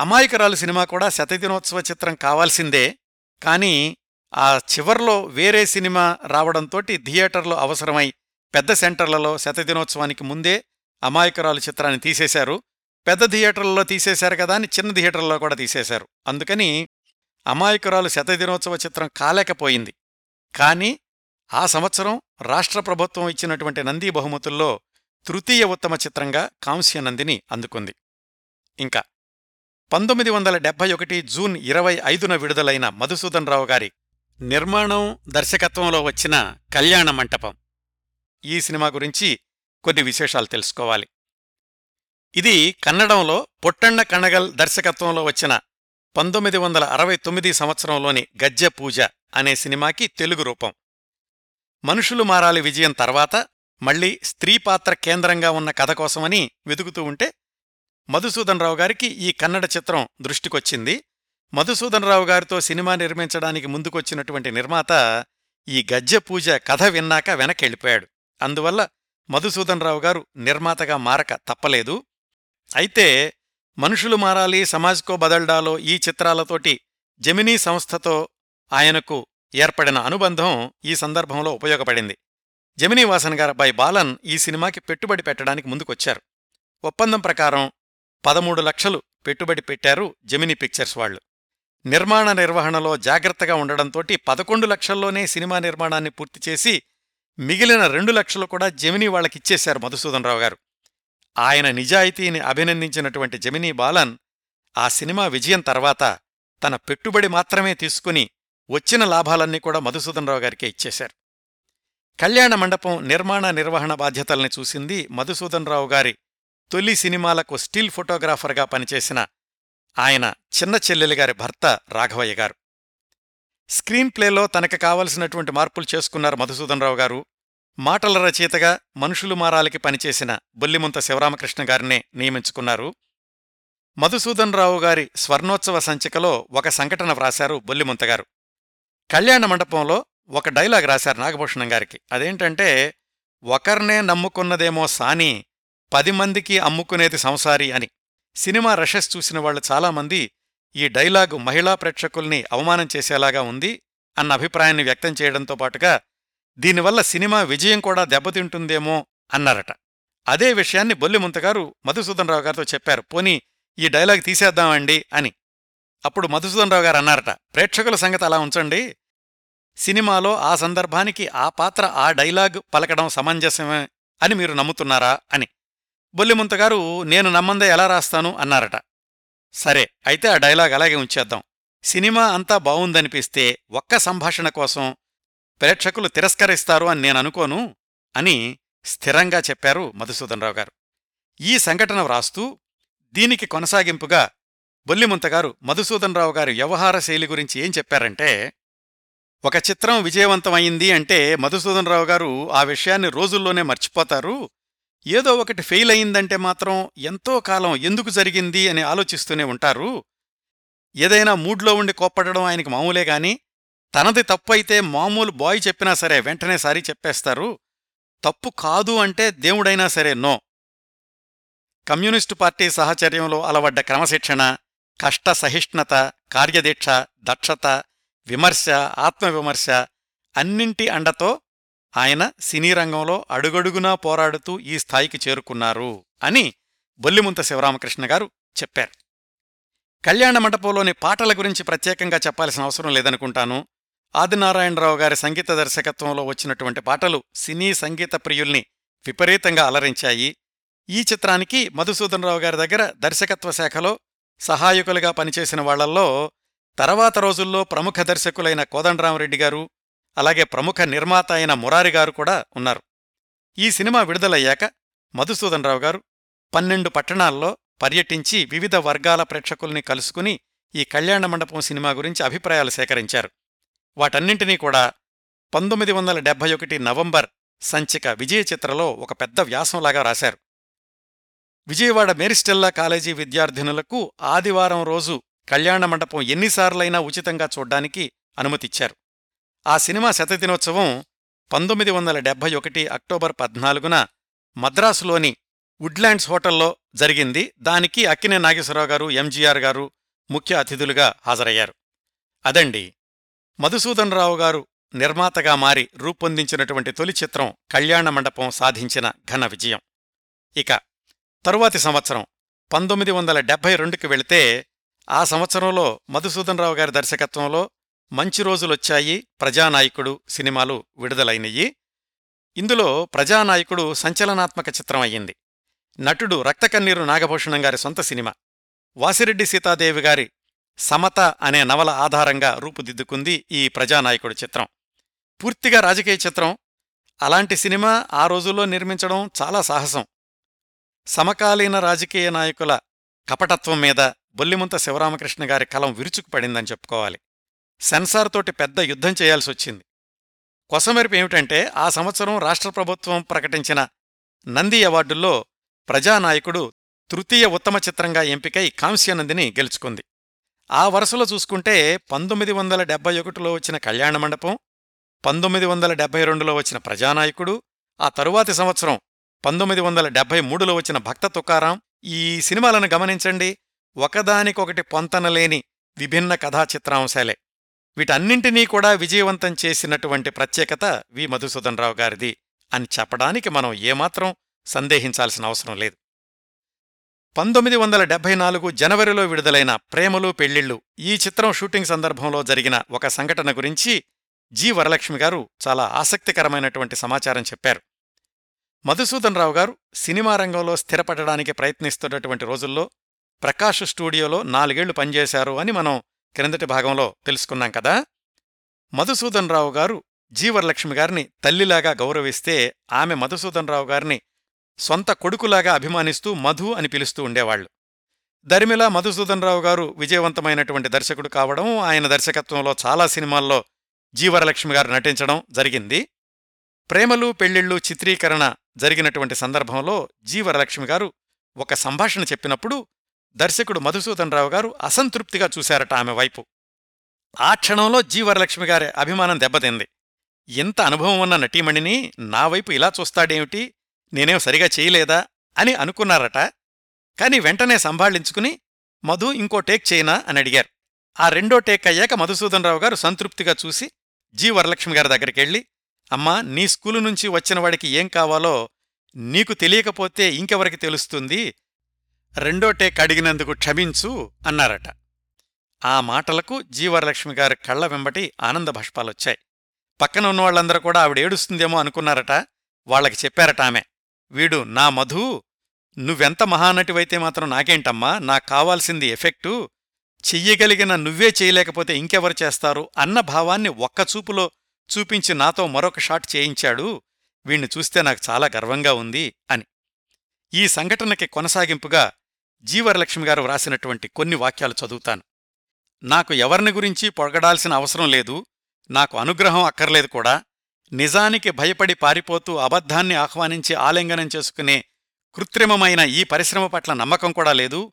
A: అమాయకురాలు సినిమా కూడా శతదినోత్సవ చిత్రం కావాల్సిందే కానీ ఆ చివర్లో వేరే సినిమా రావడంతోటి థియేటర్లో అవసరమై పెద్ద సెంటర్లలో శతదినోత్సవానికి ముందే అమాయకురాలు చిత్రాన్ని తీసేశారు. పెద్ద థియేటర్లలో తీసేశారు కదా అని చిన్న థియేటర్లో కూడా తీసేశారు. అందుకని అమాయకురాలు శతదినోత్సవ చిత్రం కాలేకపోయింది. కానీ ఆ సంవత్సరం రాష్ట్ర ప్రభుత్వం ఇచ్చినటువంటి నంది బహుమతుల్లో తృతీయ ఉత్తమ చిత్రంగా కాంస్య నందిని అందుకుంది. ఇంకా పంతొమ్మిది వందల డెబ్బై ఒకటి జూన్ ఇరవై ఐదున విడుదలైన మధుసూదన్ రావు గారి నిర్మాణం దర్శకత్వంలో వచ్చిన కళ్యాణ మంటపం. ఈ సినిమా గురించి కొన్ని విశేషాలు తెలుసుకోవాలి. ఇది కన్నడంలో పొట్టన్న కణగల్ దర్శకత్వంలో వచ్చిన పంతొమ్మిది వందల అరవై తొమ్మిది సంవత్సరంలోని గజ్జె పూజ అనే సినిమాకి తెలుగు రూపం. మనుషులు మారాలి విజయం తర్వాత మళ్ళీ స్త్రీ పాత్ర కేంద్రంగా ఉన్న కథ కోసమని వెతుకుతూ ఉంటే మధుసూదన్ రావు గారికి ఈ కన్నడ చిత్రం దృష్టికొచ్చింది. మధుసూదన్ రావు గారితో సినిమా నిర్మించడానికి ముందుకొచ్చినటువంటి నిర్మాత ఈ గజ్జె పూజ కథ విన్నాక వెనకెళ్ళిపోయాడు. అందువల్ల మధుసూదన్ రావు గారు నిర్మాతగా మారక తప్పలేదు. అయితే మనుషులు మారాలి సమాజ్కో బదల్డాలో ఈ చిత్రాలతోటి జెమినీ సంస్థతో ఆయనకు ఏర్పడిన అనుబంధం ఈ సందర్భంలో ఉపయోగపడింది. జమినీ వాసన్ బై బాలన్ ఈ సినిమాకి పెట్టుబడి పెట్టడానికి ముందుకొచ్చారు. ఒప్పందం ప్రకారం పదమూడు లక్షలు పెట్టుబడి పెట్టారు జెమినీ పిక్చర్స్ వాళ్ళు నిర్మాణ నిర్వహణలో జాగ్రత్తగా ఉండడంతోటి పదకొండు లక్షల్లోనే సినిమా నిర్మాణాన్ని పూర్తి చేసి మిగిలిన రెండు లక్షలు కూడా జమినీ వాళ్ళకిచ్చేశారు మధుసూదనరావు గారు. ఆయన నిజాయితీని అభినందించినటువంటి జమినీ బాలన్ ఆ సినిమా విజయం తర్వాత తన పెట్టుబడి మాత్రమే తీసుకుని వచ్చిన లాభాలన్నీ కూడా మధుసూదనరావు గారికే ఇచ్చేశారు. కళ్యాణ మండపం నిర్మాణ నిర్వహణ బాధ్యతల్ని చూసింది మధుసూదనరావు గారి తొలి సినిమాలకు స్టిల్ ఫోటోగ్రాఫర్గా పనిచేసిన ఆయన చిన్న చెల్లెలిగారి భర్త రాఘవయ్య గారు. స్క్రీన్ ప్లేలో తనకు కావలసినటువంటి మార్పులు చేసుకున్నారు మధుసూదనరావు గారు. మాటల రచయితగా మనుషులు మారాలికి పనిచేసిన బొల్లిముంత శివరామకృష్ణ గారినే నియమించుకున్నారు. మధుసూదనరావు గారి స్వర్ణోత్సవ సంచికలో ఒక సంఘటన వ్రాశారు బొల్లిముంత గారు. కళ్యాణ మండపంలో ఒక డైలాగ్ రాశారు నాగభూషణం గారికి. అదేంటంటే ఒకర్నే నమ్ముకున్నదేమో సాని పది మందికి అమ్ముకునేది సంసారి అని. సినిమా రషెస్ చూసిన వాళ్ళు చాలామంది ఈ డైలాగు మహిళా ప్రేక్షకుల్ని అవమానం చేసేలాగా ఉంది అన్న అభిప్రాయాన్ని వ్యక్తం చేయడంతో పాటుగా దీనివల్ల సినిమా విజయం కూడా దెబ్బతింటుందేమో అన్నారట. అదే విషయాన్ని బొల్లిముంతగారు మధుసూదనరావు గారితో చెప్పారు. పోనీ ఈ డైలాగ్ తీసేద్దామండి అని. అప్పుడు మధుసూదనరావు గారు అన్నారట ప్రేక్షకుల సంగతి అలా ఉంచండి. సినిమాలో ఆ సందర్భానికి ఆ పాత్ర ఆ డైలాగ్ పలకడం సమంజసమే అని మీరు నమ్ముతున్నారా అని. బొల్లిముంతగారు నేను నమ్మందే ఎలా రాస్తాను అన్నారట. సరే అయితే ఆ డైలాగ్ అలాగే ఉంచేద్దాం. సినిమా అంతా బావుందనిపిస్తే ఒక్క సంభాషణ కోసం ప్రేక్షకులు తిరస్కరిస్తారు అని నేననుకోను అని స్థిరంగా చెప్పారు మధుసూదనరావు గారు. ఈ సంఘటన వ్రాస్తూ దీనికి కొనసాగింపుగా బొల్లిముంతగారు మధుసూదనరావు గారి వ్యవహార శైలి గురించి ఏం చెప్పారంటే ఒక చిత్రం విజయవంతమైంది అంటే మధుసూదనరావు గారు ఆ విషయాన్ని రోజుల్లోనే మర్చిపోతారు ఏదో ఒకటి ఫెయిల్ అయిందంటే మాత్రం ఎంతో కాలం ఎందుకు జరిగింది అని ఆలోచిస్తూనే ఉంటారు. ఏదైనా మూడ్లో ఉండి కోప్పడడం ఆయనకి మామూలే గాని తనది తప్పైతే మామూలు బాయ్ చెప్పినా సరే వెంటనే సారీ చెప్పేస్తారు. తప్పు కాదు అంటే దేవుడైనా సరే నో. కమ్యూనిస్టు పార్టీ సహచర్యంలో అలవడ్డ క్రమశిక్షణ కష్ట సహిష్ణుత కార్యదీక్ష దక్షత విమర్శ ఆత్మవిమర్శ అన్నింటి అండతో ఆయన సినీ రంగంలో అడుగడుగునా పోరాడుతూ ఈ స్థాయికి చేరుకున్నారు అని బొల్లిముంత శివరామకృష్ణ గారు చెప్పారు. కళ్యాణ మండపంలోని పాటల గురించి ప్రత్యేకంగా చెప్పాల్సిన అవసరం లేదనుకుంటాను. ఆదినారాయణరావు గారి సంగీత దర్శకత్వంలో వచ్చినటువంటి పాటలు సినీ సంగీత ప్రియుల్ని విపరీతంగా అలరించాయి. ఈ చిత్రానికి మధుసూదనరావు గారి దగ్గర దర్శకత్వ శాఖలో సహాయకులుగా పనిచేసిన వాళ్ళల్లో తర్వాత రోజుల్లో ప్రముఖ దర్శకులైన కోదండరామరెడ్డి గారు అలాగే ప్రముఖ నిర్మాత అయిన మురారి గారు కూడా ఉన్నారు. ఈ సినిమా విడుదలయ్యాక మధుసూదనరావు గారు పన్నెండు పట్టణాల్లో పర్యటించి వివిధ వర్గాల ప్రేక్షకుల్ని కలుసుకుని ఈ కళ్యాణ మండపం సినిమా గురించి అభిప్రాయాలు సేకరించారు. వాటన్నింటినీ కూడా పంతొమ్మిది వందల డెబ్భై ఒకటి నవంబర్ సంచిక విజయ చిత్రలో ఒక పెద్ద వ్యాసంలాగా రాశారు. విజయవాడ మేరిస్టెల్లా కాలేజీ విద్యార్థినులకు ఆదివారం రోజు కళ్యాణ మండపం ఎన్నిసార్లైనా ఉచితంగా చూడ్డానికి అనుమతిచ్చారు. ఆ సినిమా శతదినోత్సవం పంతొమ్మిది వందల డెబ్బై ఒకటి అక్టోబర్ పద్నాలుగున మద్రాసులోని వుడ్లాండ్స్ హోటల్లో జరిగింది. దానికి అక్కినే నాగేశ్వరరావు గారు ఎంజీఆర్ గారు ముఖ్య అతిథులుగా హాజరయ్యారు. అదండి. మధుసూదనరావు గారు నిర్మాతగా మారి రూపొందించినటువంటి తొలి చిత్రం కళ్యాణ మండపం సాధించిన ఘన విజయం. ఇక తరువాతి సంవత్సరం పంతొమ్మిది వందల డెబ్బై రెండుకి వెళితే ఆ సంవత్సరంలో మధుసూదనరావు గారి దర్శకత్వంలో మంచి రోజులొచ్చాయి. ప్రజానాయకుడు సినిమాలు విడుదలైనయి. ఇందులో ప్రజానాయకుడు సంచలనాత్మక చిత్రం అయ్యింది. నటుడు రక్తకన్నీరు నాగభూషణం గారి సొంత సినిమా. వాసిరెడ్డి సీతాదేవి గారి సమత అనే నవల ఆధారంగా రూపుదిద్దుకుంది ఈ ప్రజానాయకుడు చిత్రం. పూర్తిగా రాజకీయ చిత్రం. అలాంటి సినిమా ఆ రోజుల్లో నిర్మించడం చాలా సాహసం. సమకాలీన రాజకీయ నాయకుల కపటత్వం మీద బొల్లిముంత శివరామకృష్ణ గారి కలం విరుచుకుపడిందని చెప్పుకోవాలి. సెన్సార్ తోటి పెద్ద యుద్ధం చేయాల్సొచ్చింది కొసమెరుపు ఏమిటంటే ఆ సంవత్సరం రాష్ట్ర ప్రభుత్వం ప్రకటించిన నంది అవార్డుల్లో ప్రజానాయకుడు తృతీయ ఉత్తమ చిత్రంగా ఎంపికై కాంస్యనందిని గెలుచుకుంది. ఆ వరుసలో చూసుకుంటే పంతొమ్మిది వందల డెబ్బై ఒకటిలో వచ్చిన కళ్యాణ మండపం పంతొమ్మిది వందల డెబ్బై రెండులో వచ్చిన ప్రజానాయకుడు ఆ తరువాతి సంవత్సరం పంతొమ్మిది వందల డెబ్బై మూడులో వచ్చిన భక్త తుకారాం. ఈ సినిమాలను గమనించండి. ఒకదానికొకటి పొంతనలేని విభిన్న కథా చిత్రాంశాలే వీటన్నింటినీ కూడా విజయవంతం చేసినటువంటి ప్రత్యేకత వి. మధుసూదనరావు గారిది అని చెప్పడానికి మనం ఏమాత్రం సందేహించాల్సిన అవసరం లేదు. పంతొమ్మిది వందల డెబ్బై నాలుగు జనవరిలో విడుదలైన ప్రేమలు పెళ్ళిళ్ళు ఈ చిత్రం షూటింగ్ సందర్భంలో జరిగిన ఒక సంఘటన గురించి జి. వరలక్ష్మి గారు చాలా ఆసక్తికరమైనటువంటి సమాచారం చెప్పారు. మధుసూదన్ రావు గారు సినిమా రంగంలో స్థిరపడడానికి ప్రయత్నిస్తున్నటువంటి రోజుల్లో ప్రకాష్ స్టూడియోలో నాలుగేళ్ళు పనిచేశారు అని మనం క్రిందటి భాగంలో తెలుసుకున్నాం కదా? మధుసూదన్ రావు గారు జీవరలక్ష్మి గారిని తల్లిలాగా గౌరవిస్తే ఆమె మధుసూదన్ రావు గారిని సొంత కొడుకులాగా అభిమానిస్తూ మధు అని పిలుస్తూ ఉండేవాళ్ళు దరిమిలా మధుసూదన్ రావు గారు విజయవంతమైనటువంటి దర్శకుడు కావడం ఆయన దర్శకత్వంలో చాలా సినిమాల్లో జీవరలక్ష్మి గారు నటించడం జరిగింది. ప్రేమలు పెళ్ళిళ్ళు చిత్రీకరణ జరిగినటువంటి సందర్భంలో జీవరలక్ష్మి గారు ఒక సంభాషణ చెప్పినప్పుడు దర్శకుడు మధుసూదన్ రావు గారు అసంతృప్తిగా చూశారట ఆమె వైపు. ఆ క్షణంలో జీవరలక్ష్మి గారి అభిమానం దెబ్బతింది. ఇంత అనుభవం ఉన్న నటీమణిని నా వైపు ఇలా చూస్తాడేమిటి? నేనేం సరిగా చేయలేదా? అని అనుకున్నారట. కాని వెంటనే సంభాళించుకుని మధు ఇంకో టేక్ చేయనా? అని అడిగారు. ఆ రెండో టేక్ అయ్యాక మధుసూదన్ రావు గారు సంతృప్తిగా చూసి జీ వరలక్ష్మి గారి దగ్గరికెళ్ళి అమ్మా నీ స్కూలు నుంచి వచ్చిన వాడికి ఏం కావాలో నీకు తెలియకపోతే ఇంకెవరికి తెలుస్తుంది? రెండో టేక్ అడిగినందుకు క్షమించు అన్నారట. ఆ మాటలకు జీవరలక్ష్మి గారి కళ్ళ వెంబటి ఆనంద భాష్పాలొచ్చాయి. పక్కన ఉన్నవాళ్ళందరూ కూడా ఆవిడ ఏడుస్తుందేమో అనుకున్నారట. వాళ్ళకి చెప్పారట ఆమె. వీడు నా మధు నువ్వెంత మహానటివైతే మాత్రం నాకేంటమ్మా నాకు కావాల్సింది ఎఫెక్టు చెయ్యగలిగిన నువ్వే చేయలేకపోతే ఇంకెవరు చేస్తారు అన్న భావాన్ని ఒక్కచూపులో చూపించి నాతో మరొక షాట్ చేయించాడు. వీణ్ణి చూస్తే నాకు చాలా గర్వంగా ఉంది అని. ఈ సంఘటనకి కొనసాగింపుగా జీవరలక్ష్మి గారు వ్రాసినటువంటి కొన్ని వాక్యాలు చదువుతాను. నాకు ఎవరిని గురించి పొగడాల్సిన అవసరం లేదు నాకు అనుగ్రహం అక్కర్లేదు కూడా నిజానికి భయపడి పారిపోతూ అబద్ధాన్ని ఆహ్వానించి ఆలింగనం చేసుకునే కృత్రిమమైన ఈ పరిశ్రమ పట్ల నమ్మకం కూడా లేదు.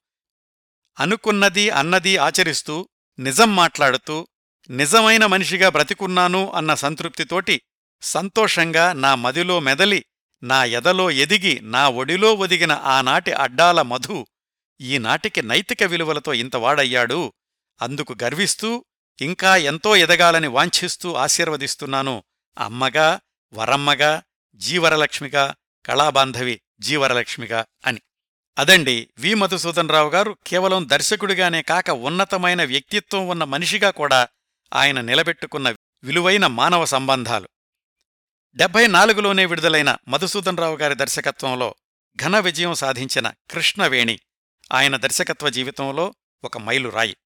A: అనుకున్నది అన్నది ఆచరిస్తూ నిజం మాట్లాడుతూ నిజమైన మనిషిగా బ్రతికున్నాను అన్న సంతృప్తితోటి సంతోషంగా నా మదిలో మెదలి నా ఎదలో ఎదిగి నా ఒడిలో ఒదిగిన ఆనాటి అడ్డాల మధు ఈనాటికి నైతిక విలువలతో ఇంతవాడయ్యాడు అందుకు గర్విస్తూ ఇంకా ఎంతో ఎదగాలని వాంఛిస్తూ ఆశీర్వదిస్తున్నాను. అమ్మగా వరమ్మగా జీవరలక్ష్మిగా కళాబాంధవి జీవరలక్ష్మిగా అని. అదండి వి. మధుసూదన్ రావు గారు కేవలం దర్శకుడిగానే కాక ఉన్నతమైన వ్యక్తిత్వం ఉన్న మనిషిగా కూడా ఆయన నిలబెట్టుకున్న విలువైన మానవ సంబంధాలు. డెబ్బై నాలుగులోనే విడుదలైన మధుసూదన్ రావు గారి దర్శకత్వంలో ఘన విజయం సాధించిన కృష్ణవేణి ఆయన దర్శకత్వ జీవితంలో ఒక మైలురాయి.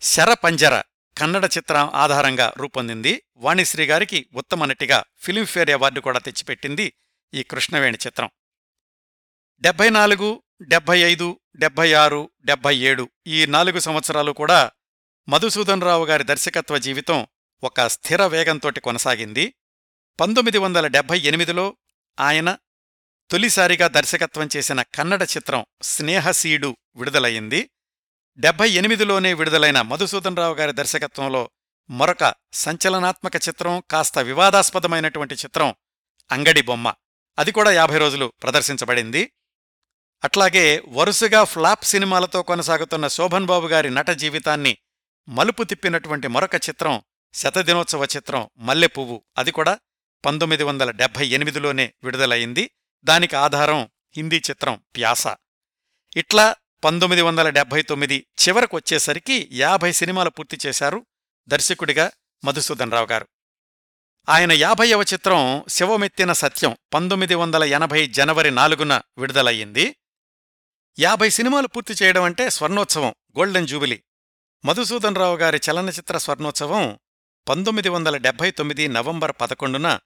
A: శరపంజర కన్నడ చిత్రం ఆధారంగా రూపొందింది. వాణిశ్రీ గారికి ఉత్తమ నటిగా ఫిలింఫేర్ అవార్డు కూడా తెచ్చిపెట్టింది ఈ కృష్ణవేణి చిత్రం. డెబ్బై నాలుగు డెబ్బై ఐదు డెబ్బై ఆరు డెబ్బై ఏడు ఈ నాలుగు సంవత్సరాలు కూడా మధుసూదన్ రావు గారి దర్శకత్వ జీవితం ఒక స్థిర వేగంతోటి కొనసాగింది. పంతొమ్మిది వందల డెబ్బై ఎనిమిదిలో ఆయన తొలిసారిగా దర్శకత్వం చేసిన కన్నడ చిత్రం స్నేహసీడు విడుదలయ్యింది. డెబ్బై ఎనిమిదిలోనే విడుదలైన మధుసూదన్ రావు గారి దర్శకత్వంలో మరొక సంచలనాత్మక చిత్రం కాస్త వివాదాస్పదమైనటువంటి చిత్రం అంగడి బొమ్మ. అది కూడా యాభై రోజులు ప్రదర్శించబడింది. అట్లాగే వరుసగా ఫ్లాప్ సినిమాలతో కొనసాగుతున్న శోభన్ బాబు గారి నట జీవితాన్ని మలుపు తిప్పినటువంటి మరొక చిత్రం శతదినోత్సవ చిత్రం మల్లెపువ్వు. అది కూడా పంతొమ్మిది వందల డెబ్బై ఎనిమిదిలోనే విడుదలయింది దానికి ఆధారం హిందీ చిత్రం ప్యాస. ఇట్లా పంతొమ్మిది వందల డెబ్బై తొమ్మిది చివరకొచ్చేసరికి యాభై సినిమాలు పూర్తి చేశారు దర్శకుడిగా మధుసూదన్ రావు గారు. ఆయన యాభైవ చిత్రం శివమెత్తిన సత్యం పంతొమ్మిది వందల ఎనభై జనవరి నాలుగున విడుదలయ్యింది. యాభై సినిమాలు పూర్తి చేయడం అంటే స్వర్ణోత్సవం గోల్డెన్ జూబిలీ. మధుసూదన్ రావు గారి చలనచిత్ర స్వర్ణోత్సవం పంతొమ్మిది వందల డెబ్బై తొమ్మిది నవంబర్ పదకొండున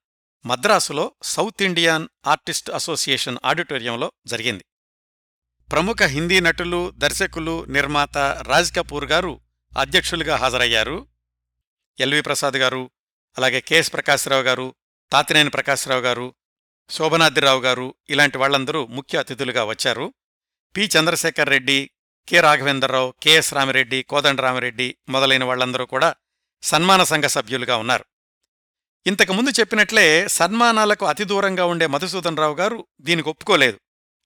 A: మద్రాసులో సౌత్ ఇండియన్ ఆర్టిస్ట్ అసోసియేషన్ ఆడిటోరియంలో జరిగింది. ప్రముఖ హిందీ నటులు దర్శకులు నిర్మాత రాజ్ కపూర్ గారు అధ్యక్షులుగా హాజరయ్యారు. ఎల్వి ప్రసాద్ గారు అలాగే కెఎస్ ప్రకాశ్రావు గారు తాతినేని ప్రకాశ్రావు గారు శోభనాద్రిరావు గారు ఇలాంటి వాళ్ళందరూ ముఖ్య అతిథులుగా వచ్చారు. P. Chandrasekhar Reddy K. Raghavendra Rao KS Rami Reddy Kodandarami Reddy మొదలైన వాళ్ళందరూ కూడా సన్మాన సంఘ సభ్యులుగా ఉన్నారు. ఇంతకుముందు చెప్పినట్లే సన్మానాలకు అతి దూరంగా ఉండే మధుసూదన్ రావు గారు దీనికి ఒప్పుకోలేదు.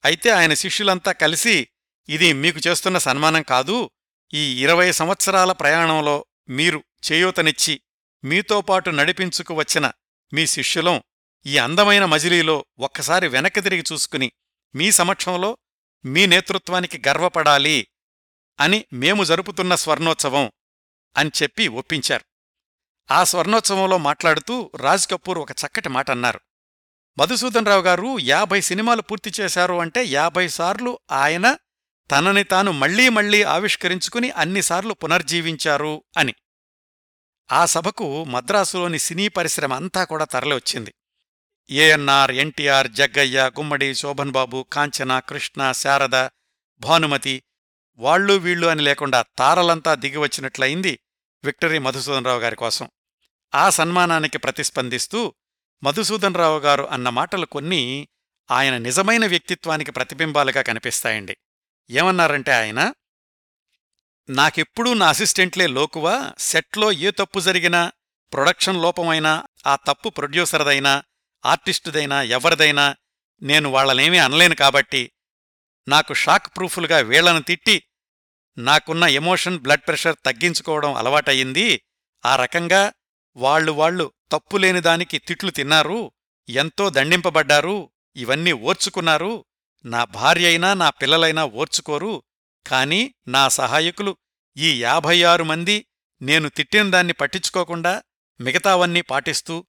A: అయితే ఆయన శిష్యులంతా కలిసి ఇది మీకు చేస్తున్న సన్మానం కాదు ఈ ఇరవై సంవత్సరాల ప్రయాణంలో మీరు చేయూతనిచ్చి మీతో పాటు నడిపించుకు వచ్చిన మీ శిష్యులం ఈ అందమైన మజిలీలో ఒక్కసారి వెనక్కి తిరిగి చూసుకుని మీ సమక్షంలో మీ నేతృత్వానికి గర్వపడాలి అని మేము జరుపుతున్న స్వర్ణోత్సవం అని చెప్పి ఒప్పించారు. ఆ స్వర్ణోత్సవంలో మాట్లాడుతూ రాజ్ కపూర్ ఒక చక్కటి మాట అన్నారు. మధుసూదన్ రావు గారు యాభై సినిమాలు పూర్తి చేశారు అంటే యాభై సార్లు ఆయన తనని తాను మళ్ళీ మళ్ళీ ఆవిష్కరించుకుని అన్నిసార్లు పునర్జీవించారు అని. ఆ సభకు మద్రాసులోని సినీ పరిశ్రమ అంతా కూడా తరలివచ్చింది ఏఎన్ఆర్ ఎన్టీఆర్ జగ్గయ్య గుమ్మడి శోభన్ బాబు కాంచన కృష్ణ శారద భానుమతి వాళ్ళు వీళ్ళు అని లేకుండా తారలంతా దిగివచ్చినట్లయింది విక్టరీ మధుసూదనరావు గారి కోసం ఆ సన్మానానికి ప్రతిస్పందిస్తూ మధుసూదనరావు గారు అన్న మాటలు కొన్ని ఆయన నిజమైన వ్యక్తిత్వానికి ప్రతిబింబాలుగా కనిపిస్తాయండి. ఏమన్నారంటే ఆయన నాకెప్పుడూ నా అసిస్టెంట్లే లోకువా? సెట్లో ఏ తప్పు జరిగినా ప్రొడక్షన్ లోపమైనా ఆ తప్పు ప్రొడ్యూసర్దైనా ఆర్టిస్టుదైనా ఎవరిదైనా నేను వాళ్ళనేమీ అనలేను కాబట్టి నాకు షాక్ ప్రూఫులుగా వీళ్ళను తిట్టి నాకున్న ఎమోషన్ బ్లడ్ ప్రెషర్ తగ్గించుకోవడం అలవాటయింది ఆ రకంగా వాళ్ళు వాళ్ళు తప్పులేని దానికి తిట్లు తిన్నారు. ఎంతో దండింపబడ్డారు. ఇవన్నీ ఓర్చుకున్నారు. నా భార్య అయినా నా పిల్లలైనా ఓర్చుకోరు. కాని నా సహాయకులు ఈ యాభై ఆరు మంది నేను తిట్టిన దాన్ని పట్టించుకోకుండా మిగతావన్నీ పాటిస్తూ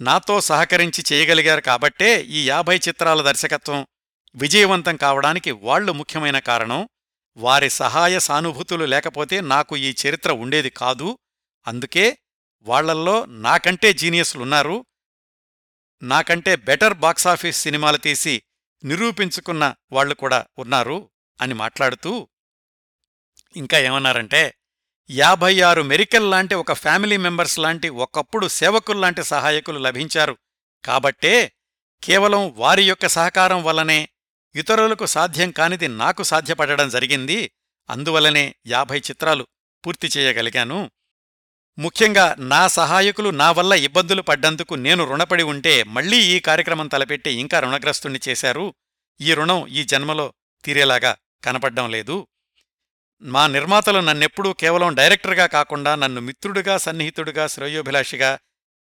A: నాతో సహకరించి చేయగలిగారు కాబట్టే ఈ యాభై చిత్రాల దర్శకత్వం విజయవంతం కావడానికి వాళ్ళు ముఖ్యమైన కారణం. వారి సహాయ సానుభూతులు లేకపోతే నాకు ఈ చరిత్ర ఉండేది కాదు. అందుకే వాళ్ళల్లో నాకంటే జీనియస్లున్నారు నాకంటే బెటర్ బాక్సాఫీస్ సినిమాలు తీసి నిరూపించుకున్న వాళ్ళు కూడా ఉన్నారు అని మాట్లాడుతూ ఇంకా ఏమన్నారంటే యాభై ఆరు మెరికల్ లాంటి ఒక ఫ్యామిలీ మెంబర్స్ లాంటి ఒకప్పుడు సేవకుల్లాంటి సహాయకులు లభించారు కాబట్టే కేవలం వారి యొక్క సహకారం వల్లనే ఇతరులకు సాధ్యం కానిది నాకు సాధ్యపడడం జరిగింది. అందువలనే యాభై చిత్రాలు పూర్తి చేయగలిగాను. ముఖ్యంగా నా సహాయకులు నా వల్ల ఇబ్బందులు పడ్డందుకు నేను రుణపడి ఉంటే మళ్ళీ ఈ కార్యక్రమం తలపెట్టి ఇంకా రుణగ్రస్తుణ్ణి చేశారు. ఈ రుణం ఈ జన్మలో తీరేలాగా కనపడ్డం లేదు. మా నిర్మాతలు నన్నెప్పుడూ కేవలం డైరెక్టర్గా కాకుండా నన్ను మిత్రుడిగా సన్నిహితుడిగా శ్రేయోభిలాషిగా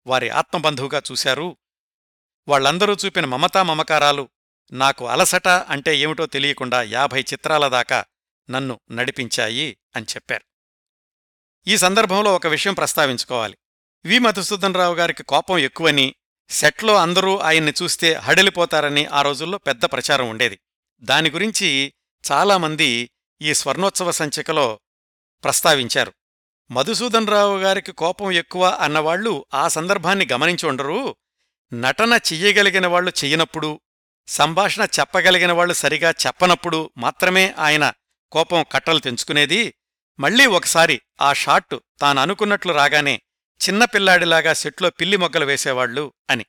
A: వారి ఆత్మబంధువుగా చూశారు. వాళ్ళందరూ చూపిన మమతా మమకారాలు నాకు అలసట అంటే ఏమిటో తెలియకుండా యాభై చిత్రాల దాకా నన్ను నడిపించాయి అని చెప్పారు. ఈ సందర్భంలో ఒక విషయం ప్రస్తావించుకోవాలి. వి. మధుసూదనరావు గారికి కోపం ఎక్కువని సెట్లో అందరూ ఆయన్ని చూస్తే హడలిపోతారని ఆ రోజుల్లో పెద్ద ప్రచారం ఉండేది. దాని గురించి చాలామంది ఈ స్వర్ణోత్సవ సంచికలో ప్రస్తావించారు. మధుసూదనరావు గారికి కోపం ఎక్కువ అన్నవాళ్ళు ఆ సందర్భాన్ని గమనించి ఉండరు. నటన చెయ్యగలిగిన వాళ్ళు చెయ్యనప్పుడు సంభాషణ చెప్పగలిగిన వాళ్ళు సరిగా చెప్పనప్పుడు మాత్రమే ఆయన కోపం కట్టలు తెంచుకునేది. మళ్ళీ ఒకసారి ఆ షాట్ తాననుకున్నట్లు రాగానే చిన్నపిల్లాడిలాగా సెట్లో పిల్లి మొగ్గలు వేసేవాళ్ళు అని.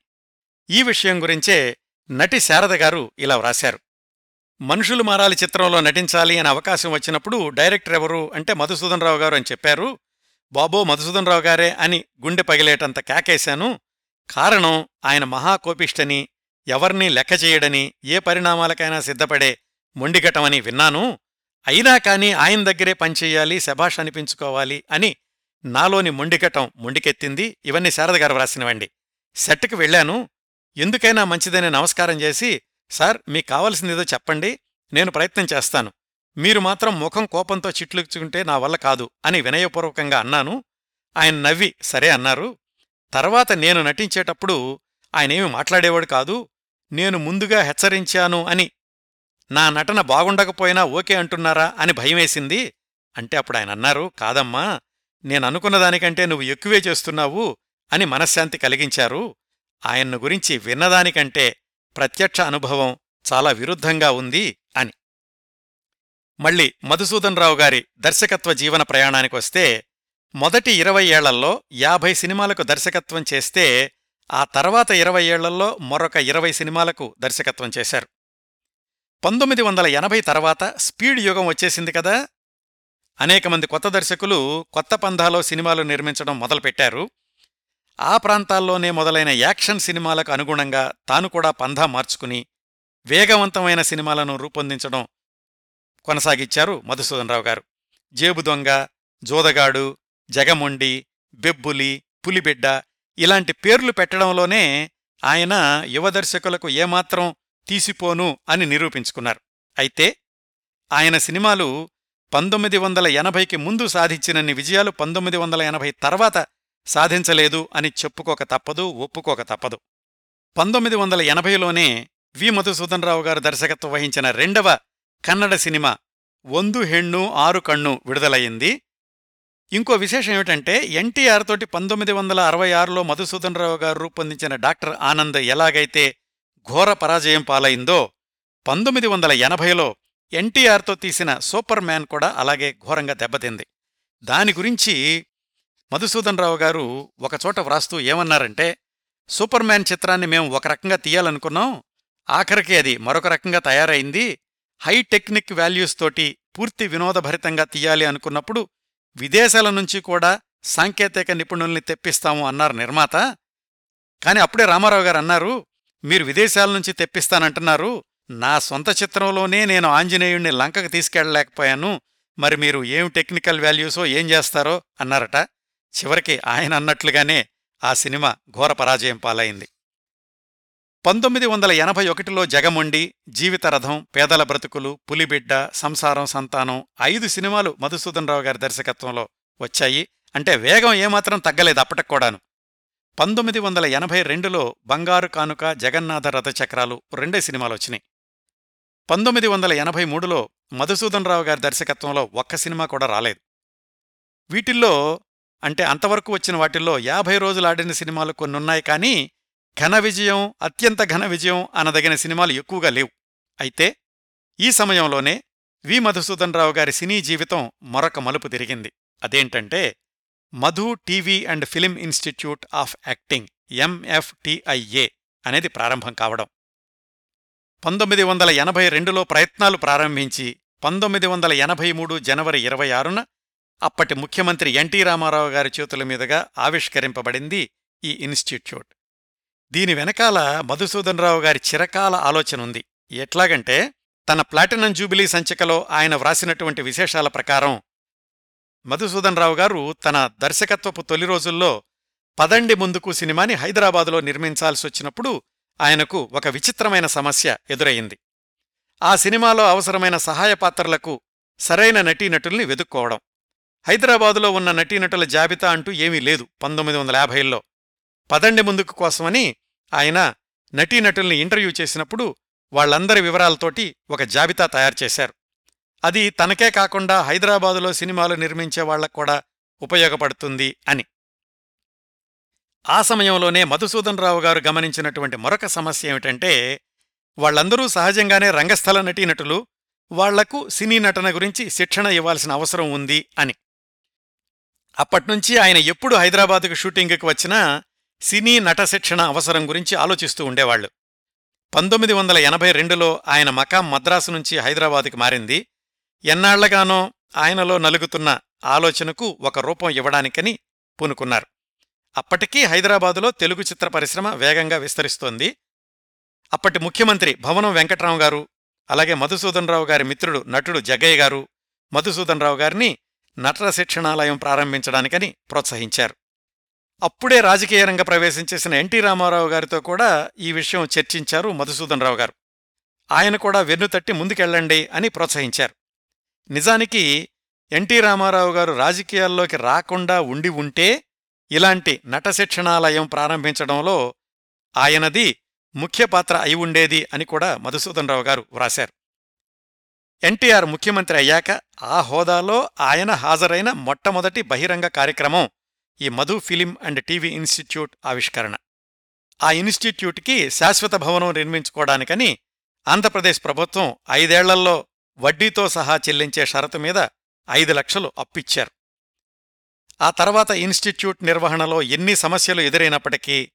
A: ఈ విషయం గురించే నటి శారదగారు ఇలా వ్రాశారు. మనుషులు మారాలి చిత్రంలో నటించాలి అనే అవకాశం వచ్చినప్పుడు డైరెక్టర్ ఎవరు అంటే మధుసూదనరావు గారు అని చెప్పారు. బాబో మధుసూదనరావు గారే అని గుండె పగిలేటంత కేకేశాను. కారణం ఆయన మహాకోపిష్టని ఎవర్నీ లెక్క చేయడని ఏ పరిణామాలకైనా సిద్ధపడే మొండిగటమని విన్నాను. అయినా కాని ఆయన దగ్గరే పనిచేయాలి శభాష్ అనిపించుకోవాలి అని నాలోని మొండిగటం మొండికెత్తింది ఇవన్నీ శారదగారు వ్రాసినవండి. సెట్కి వెళ్ళాను. ఎందుకైనా మంచిదని నమస్కారం చేసి సార్ మీకు కావలసిందేదో చెప్పండి నేను ప్రయత్నం చేస్తాను. మీరు మాత్రం ముఖం కోపంతో చిట్లుచుకుంటే నా వల్ల కాదు అని వినయపూర్వకంగా అన్నాను. ఆయన నవ్వి సరే అన్నారు. తర్వాత నేను నటించేటప్పుడు ఆయనేమి మాట్లాడేవాడు కాదు నేను ముందుగా హెచ్చరించాను అని. నా నటన బాగుండకపోయినా ఓకే అంటున్నారా అని భయమేసింది. అంటే అప్పుడు ఆయన అన్నారు కాదమ్మా నేననుకున్న దానికంటే నువ్వు ఎక్కువే చేస్తున్నావు అని మనశ్శాంతి కలిగించారు. ఆయన్ను గురించి విన్నదానికంటే ప్రత్యక్ష అనుభవం చాలా విరుద్ధంగా ఉంది అని. మళ్ళీ మధుసూదనరావు గారి దర్శకత్వ జీవన ప్రయాణానికొస్తే మొదటి ఇరవై ఏళ్ళల్లో యాభై సినిమాలకు దర్శకత్వం చేస్తే ఆ తర్వాత ఇరవై ఏళ్ళలో మరొక ఇరవై సినిమాలకు దర్శకత్వం చేశారు. పంతొమ్మిది వందల ఎనభై తర్వాత స్పీడ్ యుగం వచ్చేసింది కదా! అనేక మంది కొత్త దర్శకులు కొత్త పంధాలో సినిమాలు నిర్మించడం మొదలుపెట్టారు. ఆ ప్రాంతాల్లోనే మొదలైన యాక్షన్ సినిమాలకు అనుగుణంగా తాను కూడా పంధా మార్చుకుని వేగవంతమైన సినిమాలను రూపొందించడం కొనసాగించారు మధుసూదనరావు గారు. జేబు దొంగ జోదగాడు జగమొండి బెబ్బులి పులిబిడ్డ ఇలాంటి పేర్లు పెట్టడంలోనే ఆయన యువ దర్శకులకు ఏమాత్రం తీసిపోను అని నిరూపించుకున్నారు. అయితే ఆయన సినిమాలు పంతొమ్మిది వందల ఎనభైకి ముందు సాధించినన్ని విజయాలు పంతొమ్మిది వందల ఎనభై తర్వాత సాధించలేదు అని చెప్పుకోక తప్పదు ఒప్పుకోక తప్పదు. పంతొమ్మిది వందల ఎనభైలోనే వి. మధుసూదన్ రావు గారు దర్శకత్వం వహించిన రెండవ కన్నడ సినిమా వందు హెణ్ణు ఆరు కణ్ణు విడుదలయ్యింది. ఇంకో విశేషం ఏమిటంటే ఎన్టీఆర్ తోటి పంతొమ్మిది వందల అరవై ఆరులో మధుసూదనరావు గారు రూపొందించిన డాక్టర్ ఆనంద్ ఎలాగైతే ఘోర పరాజయం పాలైందో పంతొమ్మిది వందల ఎనభైలో ఎన్టీఆర్తో తీసిన సూపర్ మ్యాన్ కూడా అలాగే ఘోరంగా దెబ్బతింది. దాని గురించి మధుసూదనరావు గారు ఒకచోట వ్రాస్తూ ఏమన్నారంటే సూపర్ మ్యాన్ చిత్రాన్ని మేము ఒక రకంగా తీయాలనుకున్నాం ఆఖరికి అది మరొక రకంగా తయారైంది హై టెక్నిక్ వాల్యూస్ తోటి పూర్తి వినోదభరితంగా తీయాలి అనుకున్నప్పుడు విదేశాల నుంచి కూడా సాంకేతిక నిపుణుల్ని తెప్పిస్తాము అన్నారు నిర్మాత. కాని అప్పుడే రామారావు గారు అన్నారు మీరు విదేశాల నుంచి తెప్పిస్తానంటున్నారు. నా సొంత చిత్రంలోనే నేను ఆంజనేయుణ్ణి లంకకు తీసుకెళ్ళలేకపోయాను మరి మీరు ఏం టెక్నికల్ వాల్యూసో ఏం చేస్తారో అన్నారట. చివరికి ఆయన అన్నట్లుగానే ఆ సినిమా ఘోర పరాజయం పాలైంది. పంతొమ్మిది వందల ఎనభై ఒకటిలో జగమొండి జీవితరథం పేదల బ్రతుకులు పులిబిడ్డ సంసారం సంతానం ఐదు సినిమాలు మధుసూదనరావు గారి దర్శకత్వంలో వచ్చాయి. అంటే వేగం ఏమాత్రం తగ్గలేదు అప్పటికూడాను పంతొమ్మిది వందల ఎనభై రెండులో బంగారు కానుక జగన్నాథ రథచక్రాలు రెండే సినిమాలు వచ్చినాయి. పంతొమ్మిది వందల ఎనభై మూడులో మధుసూదనరావు గారి దర్శకత్వంలో ఒక్క సినిమా కూడా రాలేదు. వీటిల్లో అంటే అంతవరకు వచ్చిన వాటిల్లో యాభై రోజులాడిన సినిమాలు కొన్నున్నాయి కానీ ఘన విజయం అత్యంత ఘన విజయం అనదగిన సినిమాలు ఎక్కువగా లేవు. అయితే ఈ సమయంలోనే వి. మధుసూదనరావు గారి సినీ జీవితం మరొక మలుపు తిరిగింది. అదేంటంటే Madhu TV and film institute of acting MFTIA అనేది ప్రారంభం కావడం. పంతొమ్మిది వందల ఎనభై రెండులో ప్రయత్నాలు ప్రారంభించి పంతొమ్మిది వందల ఎనభై మూడు జనవరి ఇరవై ఆరున అప్పటి ముఖ్యమంత్రి ఎన్టీ రామారావు గారి చేతుల మీదుగా ఆవిష్కరింపబడింది ఈ ఇన్స్టిట్యూట్. దీని వెనకాల మధుసూదనరావు గారి చిరకాల ఆలోచన ఉంది. ఎట్లాగంటే తన ప్లాటినం జూబిలీ సంచికలో ఆయన వ్రాసినటువంటి విశేషాల ప్రకారం మధుసూదనరావు గారు తన దర్శకత్వపు తొలి రోజుల్లో పదండి ముందుకు సినిమాని హైదరాబాదులో నిర్మించాల్సొచ్చినప్పుడు ఆయనకు ఒక విచిత్రమైన సమస్య ఎదురయింది. ఆ సినిమాలో అవసరమైన సహాయ పాత్రలకు సరైన నటీనటుల్ని వెదుక్కోవడం. హైదరాబాదులో ఉన్న నటీనటుల జాబితా అంటూ ఏమీ లేదు పంతొమ్మిది వందల యాభైల్లో పదండి ముందుకు కోసమని ఆయన నటీనటుల్ని ఇంటర్వ్యూ చేసినప్పుడు వాళ్ళందరి వివరాలతోటి ఒక జాబితా తయారు చేశారు. అది తనకే కాకుండా హైదరాబాదులో సినిమాలు నిర్మించే వాళ్ళకు కూడా ఉపయోగపడుతుంది అని. ఆ సమయంలోనే మధుసూదనరావు గారు గమనించినటువంటి మరొక సమస్య ఏమిటంటే వాళ్ళందరూ సహజంగానే రంగస్థల నటీనటులు వాళ్ళకు సినీ నటన గురించి శిక్షణ ఇవ్వాల్సిన అవసరం ఉంది అని. అప్పట్నుంచి ఆయన ఎప్పుడు హైదరాబాదుకు షూటింగుకు వచ్చినా సినీ నట శిక్షణ అవసరం గురించి ఆలోచిస్తూ ఉండేవాళ్ళు పంతొమ్మిది వందల ఎనభై రెండులో ఆయన మకాం మద్రాసు నుంచి హైదరాబాదుకి మారింది. ఎన్నాళ్ళగానో ఆయనలో నలుగుతున్న ఆలోచనకు ఒక రూపం ఇవ్వడానికని పూనుకున్నారు. అప్పటికీ హైదరాబాదులో తెలుగు చిత్ర పరిశ్రమ వేగంగా విస్తరిస్తోంది. అప్పటి ముఖ్యమంత్రి భవనం వెంకట్రావు గారు అలాగే మధుసూదనరావు గారి మిత్రుడు నటుడు జగ్గయ్య గారు మధుసూదనరావు గారిని నటన శిక్షణాలయం ప్రారంభించడానికని ప్రోత్సహించారు. అప్పుడే రాజకీయ రంగ ప్రవేశం చేసిన ఎన్టీ రామారావు గారితో కూడా ఈ విషయం చర్చించారు మధుసూదనరావు గారు. ఆయన కూడా వెన్నుతట్టి ముందుకెళ్ళండి అని ప్రోత్సహించారు. నిజానికి ఎన్టీ రామారావు గారు రాజకీయాల్లోకి రాకుండా ఉండి ఉంటే ఇలాంటి నట శిక్షణాలయం ప్రారంభించడంలో ఆయనది ముఖ్య పాత్ర అయి ఉండేది అని కూడా మధుసూదనరావు గారు వ్రాశారు. ఎన్టీఆర్ ముఖ్యమంత్రి అయ్యాక ఆ హోదాలో ఆయన హాజరైన మొట్టమొదటి బహిరంగ కార్యక్రమం ఈ Madhu film and TV institute ఆవిష్కరణ. ఆ ఇన్స్టిట్యూట్కి శాశ్వత భవనం నిర్మించుకోవడానికని ఆంధ్రప్రదేశ్ ప్రభుత్వం ఐదేళ్ళలో వడ్డీతో సహా చెల్లించే షరతు మీద ఐదు లక్షలు అప్పిచ్చారు. ఆ తర్వాత ఇన్స్టిట్యూట్ నిర్వహణలో ఎన్ని సమస్యలు ఎదురైనప్పటికీ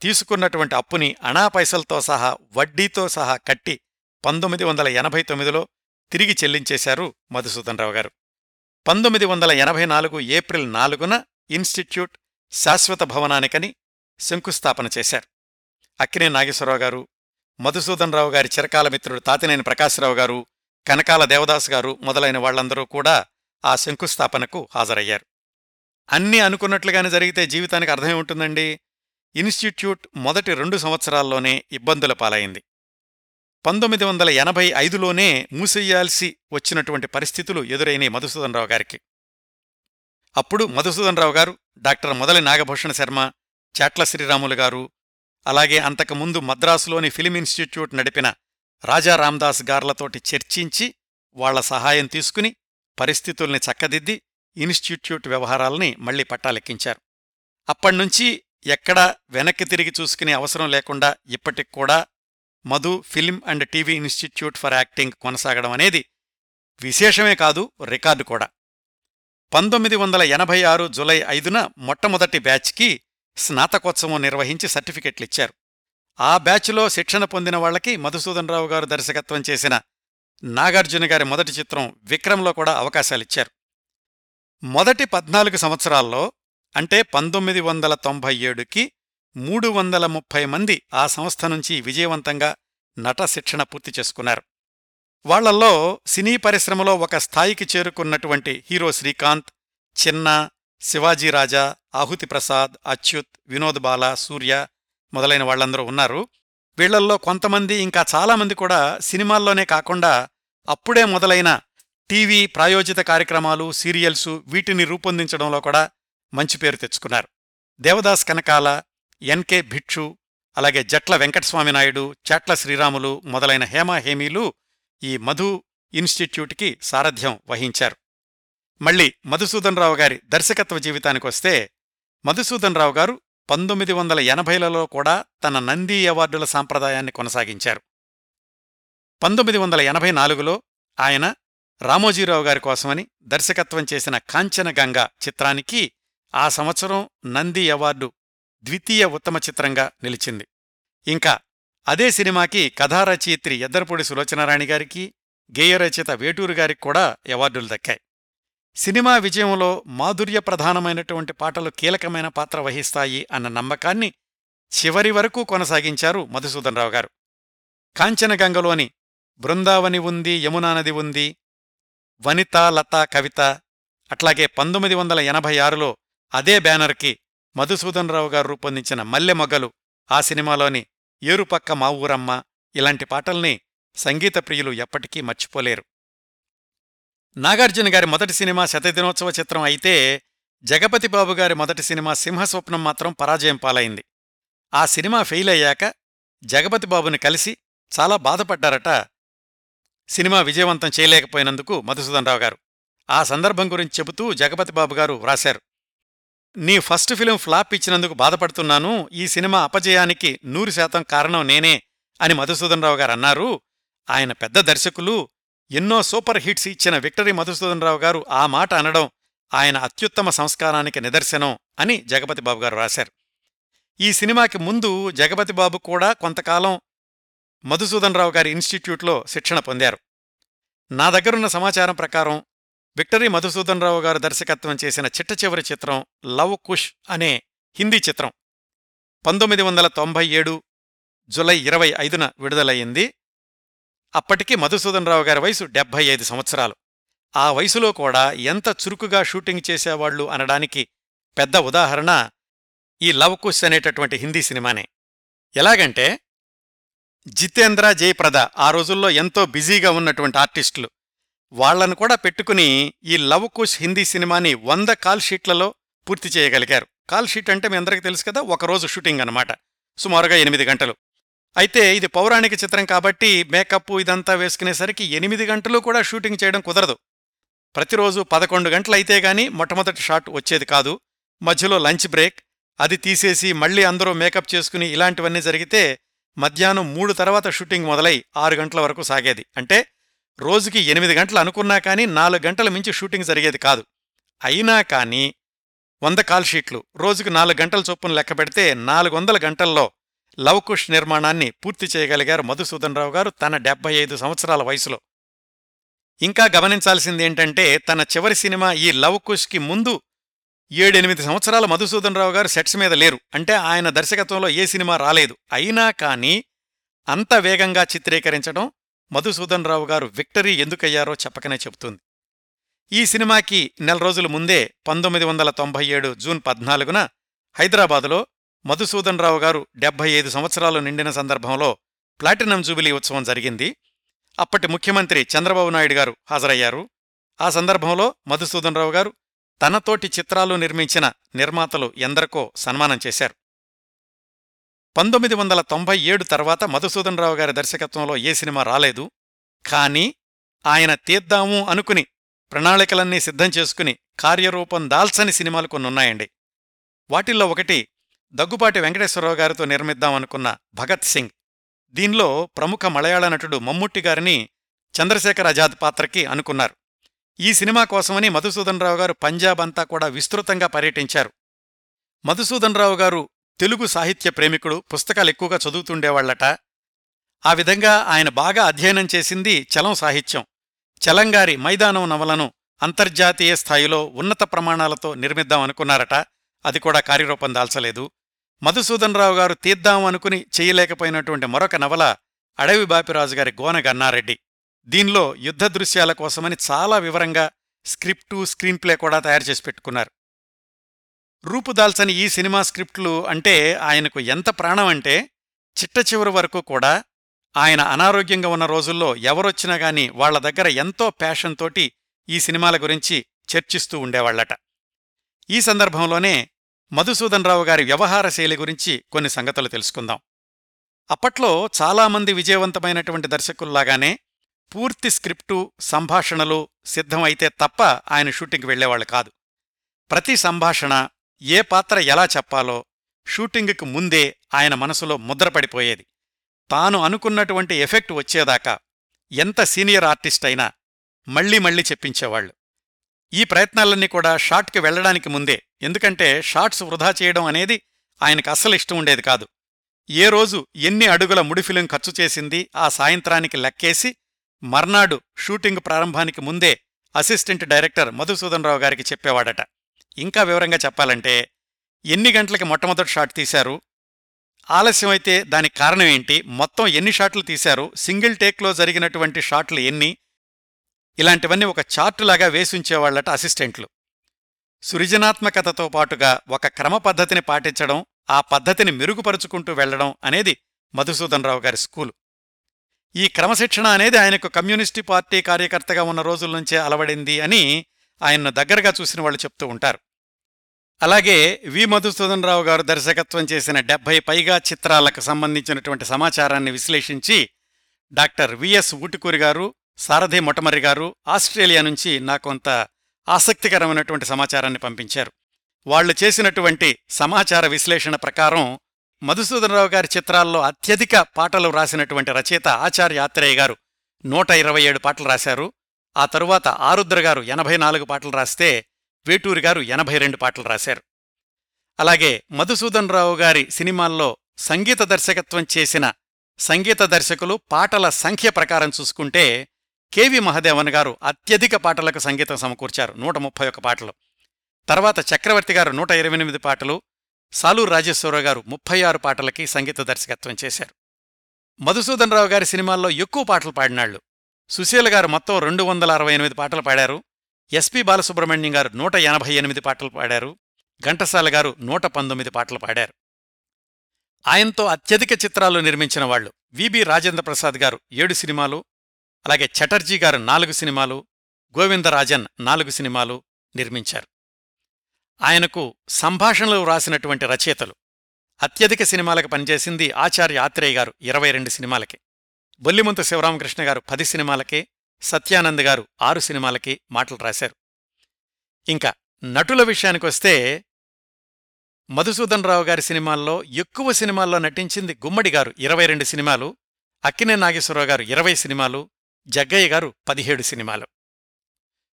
A: తీసుకున్నటువంటి అప్పుని అణాపైసలతో సహా వడ్డీతో సహా కట్టి పంతొమ్మిది వందల ఎనభై తొమ్మిదిలో తిరిగి చెల్లించేశారు మధుసూదనరావు గారు. పంతొమ్మిది వందల ఎనభై నాలుగు ఏప్రిల్ నాలుగున ఇన్స్టిట్యూట్ శాశ్వత భవనానికని శంకుస్థాపన చేశారు. అక్కినే నాగేశ్వరరావు గారు మధుసూదనరావు గారి చిరకాల మిత్రుడు తాతినేని ప్రకాశ్రావు గారు కనకాల దేవదాస్ గారు మొదలైన వాళ్ళందరూ కూడా ఆ శంకుస్థాపనకు హాజరయ్యారు. అన్నీ అనుకున్నట్లుగానే జరిగితే జీవితానికి అర్థమే ఉంటుందండి ఇన్స్టిట్యూట్ మొదటి రెండు సంవత్సరాల్లోనే ఇబ్బందుల పాలైంది. పంతొమ్మిది వందల ఎనభై ఐదులోనే మూసేయాల్సి వచ్చినటువంటి పరిస్థితులు ఎదురైన మధుసూదనరావు గారికి. అప్పుడు మధుసూదన్ రావు గారు డాక్టర్ మొదలి నాగభూషణ శర్మ చాట్ల శ్రీరాములు గారు అలాగే అంతకుముందు మద్రాసులోని ఫిలిం ఇన్స్టిట్యూట్ నడిపిన రాజా రామ్దాస్ గార్లతోటి చర్చించి వాళ్ళ సహాయం తీసుకుని పరిస్థితుల్ని చక్కదిద్ది ఇన్స్టిట్యూట్ వ్యవహారాల్ని మళ్ళీ పట్టాలెక్కించారు. అప్పణ్నుంచి ఎక్కడా వెనక్కి తిరిగి చూసుకునే అవసరం లేకుండా ఇప్పటికూడా Madhu film and TV institute for acting కొనసాగడం అనేది విశేషమే కాదు రికార్డు కూడా. పంతొమ్మిది వందల ఎనభై ఆరు జులై ఐదున మొట్టమొదటి బ్యాచ్కి స్నాతకోత్సవం నిర్వహించి సర్టిఫికెట్లిచ్చారు. ఆ బ్యాచ్లో శిక్షణ పొందిన వాళ్ళకి మధుసూదన్ రావు గారు దర్శకత్వం చేసిన నాగార్జున గారి మొదటి చిత్రం విక్రమ్లో కూడా అవకాశాలిచ్చారు. మొదటి పద్నాలుగు సంవత్సరాల్లో అంటే పంతొమ్మిది వందల తొంభై ఏడుకి మూడు వందల ముప్పై మంది ఆ సంస్థ నుంచి విజయవంతంగా నట శిక్షణ పూర్తి చేసుకున్నారు. వాళ్ళల్లో సినీ పరిశ్రమలో ఒక స్థాయికి చేరుకున్నటువంటి హీరో శ్రీకాంత్ చిన్న శివాజీరాజా ఆహుతి ప్రసాద్ అచ్యుత్ వినోద్ బాల సూర్య మొదలైన వాళ్ళందరూ ఉన్నారు. వీళ్ళల్లో కొంతమంది ఇంకా చాలామంది కూడా సినిమాల్లోనే కాకుండా అప్పుడే మొదలైన టీవీ ప్రాయోజిత కార్యక్రమాలు సీరియల్సు వీటిని రూపొందించడంలో కూడా మంచి పేరు తెచ్చుకున్నారు. దేవదాస్ కనకాల ఎన్కే భిక్షు అలాగే జట్ల వెంకటస్వామి నాయుడు చాట్ల శ్రీరాములు మొదలైన హేమాహేమీలు ఈ మధు ఇన్స్టిట్యూట్కి సారథ్యం వహించారు. మళ్ళీ మధుసూదన్ రావు గారి దర్శకత్వ జీవితానికొస్తే మధుసూదన్ రావు గారు పంతొమ్మిది వందల ఎనభైలలో కూడా తన నంది అవార్డుల సాంప్రదాయాన్ని కొనసాగించారు. పంతొమ్మిది వందల ఎనభై నాలుగులో ఆయన రామోజీరావు గారి కోసమని దర్శకత్వం చేసిన కాంచనగంగ చిత్రానికి ఆ సంవత్సరం నంది అవార్డు ద్వితీయ ఉత్తమ చిత్రంగా నిలిచింది. ఇంకా అదే సినిమాకి కథారచయిత్రి ఎద్దరపూడి సులోచనారాణి గారికి గేయరచయిత వేటూరు గారికి కూడా అవార్డులు దక్కాయి. సినిమా విజయంలో మాధుర్య ప్రధానమైనటువంటి పాటలు కీలకమైన పాత్ర వహిస్తాయి అన్న నమ్మకాన్ని చివరి వరకు కొనసాగించారు మధుసూదనరావు గారు. కాంచనగంగలోని బృందావని ఉంది యమునానది ఉంది వనిత లత కవిత అట్లాగే పంతొమ్మిది వందల ఎనభై ఆరులో అదే బ్యానర్కి మధుసూదనరావు గారు రూపొందించిన మల్లెమొగ్గలు ఆ సినిమాలోని ఏరుపక్క మా ఊరమ్మ ఇలాంటి పాటల్ని సంగీత ప్రియులు ఎప్పటికీ మర్చిపోలేరు. నాగార్జున గారి మొదటి సినిమా శతదినోత్సవ చిత్రం అయితే జగపతి బాబు గారి మొదటి సినిమా సింహస్వప్నం మాత్రం పరాజయం పాలైంది. ఆ సినిమా ఫెయిల్ అయ్యాక జగపతి బాబుని కలిసి చాలా బాధపడ్డారట సినిమా విజయవంతం చేయలేకపోయినందుకు మధుసూదనరావు గారు. ఆ సందర్భం గురించి చెబుతూ జగపతి బాబు గారు వ్రాశారు. నీ ఫస్ట్ ఫిలిం ఫ్లాప్ ఇచ్చినందుకు బాధపడుతున్నాను. ఈ సినిమా అపజయానికి నూరు శాతం కారణం నేనే అని మధుసూదనరావు గారు అన్నారు. ఆయన పెద్ద దర్శకులు ఎన్నో సూపర్ హిట్స్ ఇచ్చిన విక్టరీ మధుసూదనరావు గారు ఆ మాట అనడం ఆయన అత్యుత్తమ సంస్కారానికి నిదర్శనం అని జగపతి బాబు గారు రాశారు. ఈ సినిమాకి ముందు జగపతి బాబు కూడా కొంతకాలం మధుసూదనరావు గారి ఇన్స్టిట్యూట్లో శిక్షణ పొందారు. నా దగ్గరున్న సమాచారం ప్రకారం విక్టరీ మధుసూదనరావు గారు దర్శకత్వం చేసిన చిట్ట చివరి చిత్రం లవ్ కుష్ అనే హిందీ చిత్రం. పంతొమ్మిది వందల తొంభై ఏడు జులై ఇరవై ఐదున విడుదలయ్యింది. అప్పటికి మధుసూదన్ రావు గారి వయసు డెబ్భై ఐదు సంవత్సరాలు. ఆ వయసులో కూడా ఎంత చురుకుగా షూటింగ్ చేసేవాళ్ళు అనడానికి పెద్ద ఉదాహరణ ఈ లవ్ కుష్ అనేటటువంటి హిందీ సినిమానే. ఎలాగంటే జితేంద్ర జయప్రద ఆ రోజుల్లో ఎంతో బిజీగా ఉన్నటువంటి ఆర్టిస్టులు. వాళ్ళను కూడా పెట్టుకుని ఈ లవ్ కుష్ హిందీ సినిమాని వంద కాల్ షీట్లలో పూర్తి చేయగలిగారు. కాల్ షీట్ అంటే మీ అందరికీ తెలుసు కదా ఒకరోజు షూటింగ్ అన్నమాట. సుమారుగా ఎనిమిది గంటలు. అయితే ఇది పౌరాణిక చిత్రం కాబట్టి మేకప్ ఇదంతా వేసుకునేసరికి ఎనిమిది గంటలు కూడా షూటింగ్ చేయడం కుదరదు. ప్రతిరోజు పదకొండు గంటలైతే గాని మొట్టమొదటి షాట్ వచ్చేది కాదు. మధ్యలో లంచ్ బ్రేక్ అది తీసేసి మళ్ళీ అందరూ మేకప్ చేసుకుని ఇలాంటివన్నీ జరిగితే మధ్యాహ్నం మూడు తర్వాత షూటింగ్ మొదలై ఆరు గంటల వరకు సాగేది. అంటే రోజుకి ఎనిమిది గంటలు అనుకున్నా కానీ నాలుగు గంటల మించి షూటింగ్ జరిగేది కాదు. అయినా కానీ వంద కాల్ షీట్లు రోజుకు నాలుగు గంటల చొప్పున లెక్క పెడితే నాలుగు వందల గంటల్లో లవకుష్ నిర్మాణాన్ని పూర్తి చేయగలిగారు మధుసూదనరావు గారు తన డెబ్బై ఐదు సంవత్సరాల వయసులో. ఇంకా గమనించాల్సింది ఏంటంటే తన చివరి సినిమా ఈ లవకుష్కి ముందు ఏడెనిమిది సంవత్సరాల మధుసూదనరావు గారు సెట్స్ మీద లేరు. అంటే ఆయన దర్శకత్వంలో ఏ సినిమా రాలేదు. అయినా కానీ అంత వేగంగా చిత్రీకరించడం మధుసూదనరావు గారు విక్టరీ ఎందుకయ్యారో చెప్పకనే చెబుతుంది. ఈ సినిమాకి నెల రోజుల ముందే పంతొమ్మిది వందల తొంభై ఏడు జూన్ పద్నాలుగున హైదరాబాదులో మధుసూదనరావు గారు డెబ్బై ఐదు సంవత్సరాలు నిండిన సందర్భంలో ప్లాటినం జూబిలీ ఉత్సవం జరిగింది. అప్పటి ముఖ్యమంత్రి చంద్రబాబు నాయుడు గారు హాజరయ్యారు. ఆ సందర్భంలో మధుసూదనరావు గారు తనతోటి చిత్రాలు నిర్మించిన నిర్మాతలు ఎందరికో సన్మానం చేశారు. పంతొమ్మిది వందల తొంభై ఏడు తర్వాత మధుసూదనరావు గారి దర్శకత్వంలో ఏ సినిమా రాలేదు. కానీ ఆయన తీద్దాము అనుకుని ప్రణాళికలన్నీ సిద్ధం చేసుకుని కార్యరూపం దాల్చని సినిమాలు కొన్నున్నాయండి. వాటిల్లో ఒకటి దగ్గుపాటి వెంకటేశ్వరరావు గారితో నిర్మిద్దామనుకున్న భగత్ సింగ్. దీనిలో ప్రముఖ మలయాళ నటుడు మమ్ముట్టి గారిని చంద్రశేఖర్ ఆజాద్ పాత్రకి అనుకున్నారు. ఈ సినిమా కోసమని మధుసూదనరావు గారు పంజాబ్ అంతా కూడా విస్తృతంగా పర్యటించారు. మధుసూదనరావు గారు తెలుగు సాహిత్య ప్రేమికుడు పుస్తకాలు ఎక్కువగా చదువుతుండేవాళ్ళట ఆ విధంగా ఆయన బాగా అధ్యయనం చేసింది చలం సాహిత్యం. చలంగారి మైదానం నవలను అంతర్జాతీయ స్థాయిలో ఉన్నత ప్రమాణాలతో నిర్మిద్దామనుకున్నారట అది కూడా కార్యరూపం దాల్చలేదు. మధుసూదనరావు గారు తీద్దామనుకుని చేయలేకపోయినటువంటి మరొక నవల అడవి బాపిరాజు గారి గోన దీనిలో యుద్ధ దృశ్యాల కోసమని చాలా వివరంగా స్క్రిప్టు స్క్రీన్ప్లే కూడా తయారు చేసి పెట్టుకున్నారు. రూపుదాల్చని ఈ సినిమా స్క్రిప్ట్లు అంటే ఆయనకు ఎంత ప్రాణం అంటే చిట్ట చివరి వరకు కూడా ఆయన అనారోగ్యంగా ఉన్న రోజుల్లో ఎవరొచ్చినా గాని వాళ్ళ దగ్గర ఎంతో ప్యాషన్ తోటి ఈ సినిమాల గురించి చర్చిస్తూ ఉండేవాళ్ళట ఈ సందర్భంలోనే మధుసూదనరావు గారి వ్యవహార శైలి గురించి కొన్ని సంగతులు తెలుసుకుందాం. అప్పట్లో చాలామంది విజయవంతమైనటువంటి దర్శకుల్లాగానే పూర్తి స్క్రిప్టు సంభాషణలు సిద్ధమైతే తప్ప ఆయన షూటింగ్కి వెళ్ళేవాళ్ళు కాదు. ప్రతి సంభాషణ ఏ పాత్ర ఎలా చెప్పాలో షూటింగుకు ముందే ఆయన మనసులో ముద్రపడిపోయేది తాను అనుకున్నటువంటి ఎఫెక్ట్ వచ్చేదాకా ఎంత సీనియర్ ఆర్టిస్ట్ అయినా మళ్ళీ మళ్ళీ చెప్పించేవాళ్ళు ఈ ప్రయత్నాలన్నీ కూడా షాట్కి వెళ్ళడానికి ముందే ఎందుకంటే షాట్స్ వృధా చేయడం అనేది ఆయనకు అస్సలు ఇష్టం ఉండేది కాదు. ఏ రోజు ఎన్ని అడుగుల ముడిఫిలిం ఖర్చు చేసింది ఆ సాయంత్రానికి లెక్కేసి మర్నాడు షూటింగ్ ప్రారంభానికి ముందే అసిస్టెంట్ డైరెక్టర్ మధుసూదనరావు గారికి చెప్పేవాడట. ఇంకా వివరంగా చెప్పాలంటే ఎన్ని గంటలకి మొట్టమొదటి షాట్ తీశారు? ఆలస్యమైతే దానికి కారణం ఏంటి? మొత్తం ఎన్ని షాట్లు తీశారు? సింగిల్ టేక్లో జరిగినటువంటి షాట్లు ఎన్ని? ఇలాంటివన్నీ ఒక చార్టులాగా వేసుంచేవాళ్ళట అసిస్టెంట్లు. సృజనాత్మకతతో పాటుగా ఒక క్రమ పద్ధతిని పాటించడం ఆ పద్ధతిని మెరుగుపరుచుకుంటూ వెళ్ళడం అనేది మధుసూదన్ రావు గారి స్కూలు. ఈ క్రమశిక్షణ అనేది ఆయనకు కమ్యూనిస్టు పార్టీ కార్యకర్తగా ఉన్న రోజుల నుంచే అలవడింది అని ఆయన్ను దగ్గరగా చూసిన వాళ్ళు చెప్తూ ఉంటారు. అలాగే వి. మధుసూదనరావు గారు దర్శకత్వం చేసిన డెబ్బై పైగా చిత్రాలకు సంబంధించినటువంటి సమాచారాన్ని విశ్లేషించి డాక్టర్ విఎస్ ఊటుకూరి గారు సారథి మొటమరి గారు ఆస్ట్రేలియా నుంచి నాకొంత ఆసక్తికరమైనటువంటి సమాచారాన్ని పంపించారు. వాళ్ళు చేసినటువంటి సమాచార విశ్లేషణ ప్రకారం మధుసూదనరావు గారి చిత్రాల్లో అత్యధిక పాటలు రాసినటువంటి రచయిత ఆచార్య ఆత్రేయ గారు నూట ఇరవై ఏడు పాటలు రాశారు. ఆ తరువాత ఆరుద్ర గారు ఎనభై నాలుగు పాటలు రాస్తే వేటూరి గారు ఎనభై రెండు పాటలు రాశారు. అలాగే మధుసూదనరావు గారి సినిమాల్లో సంగీత దర్శకత్వం చేసిన సంగీత దర్శకులు పాటల సంఖ్య ప్రకారం చూసుకుంటే కెవి మహదేవన్ గారు అత్యధిక పాటలకు సంగీతం సమకూర్చారు నూట ముప్పై ఒక పాటలు. తర్వాత చక్రవర్తి గారు నూట ఇరవై ఎనిమిది పాటలు సాలూరు రాజేశ్వరరావు గారు ముప్పై ఆరు పాటలకి సంగీత దర్శకత్వం చేశారు. మధుసూదనరావు గారి సినిమాల్లో ఎక్కువ పాటలు పాడినాళ్ళు సుశీల గారు మొత్తం రెండు వందల అరవై ఎనిమిది పాటలు పాడారు. ఎస్పి బాలసుబ్రహ్మణ్యం గారు నూట ఎనభై ఎనిమిది పాటలు పాడారు. ఘంటసాల గారు నూట పంతొమ్మిది పాటలు పాడారు. ఆయనతో అత్యధిక చిత్రాలు నిర్మించిన వాళ్ళు విబి రాజేంద్ర ప్రసాద్ గారు ఏడు సినిమాలు అలాగే చటర్జీ గారు నాలుగు సినిమాలు గోవిందరాజన్ నాలుగు సినిమాలు నిర్మించారు. ఆయనకు సంభాషణలు వ్రాసినటువంటి రచయితలు. అత్యధిక సినిమాలకు పనిచేసింది ఆచార్య ఆత్రేయ గారు ఇరవై రెండు సినిమాలకి. బొల్లిమంతు శివరామకృష్ణ గారు పది సినిమాలకే సత్యానంద్ గారు ఆరు సినిమాలకి మాటలు రాశారు. ఇంకా నటుల విషయానికొస్తే మధుసూదన్ రావు గారి సినిమాల్లో ఎక్కువ సినిమాల్లో నటించింది గుమ్మడి గారు ఇరవై రెండు సినిమాలు అక్కినే నాగేశ్వరరావు గారు ఇరవై సినిమాలు జగ్గయ్య గారు పదిహేడు సినిమాలు.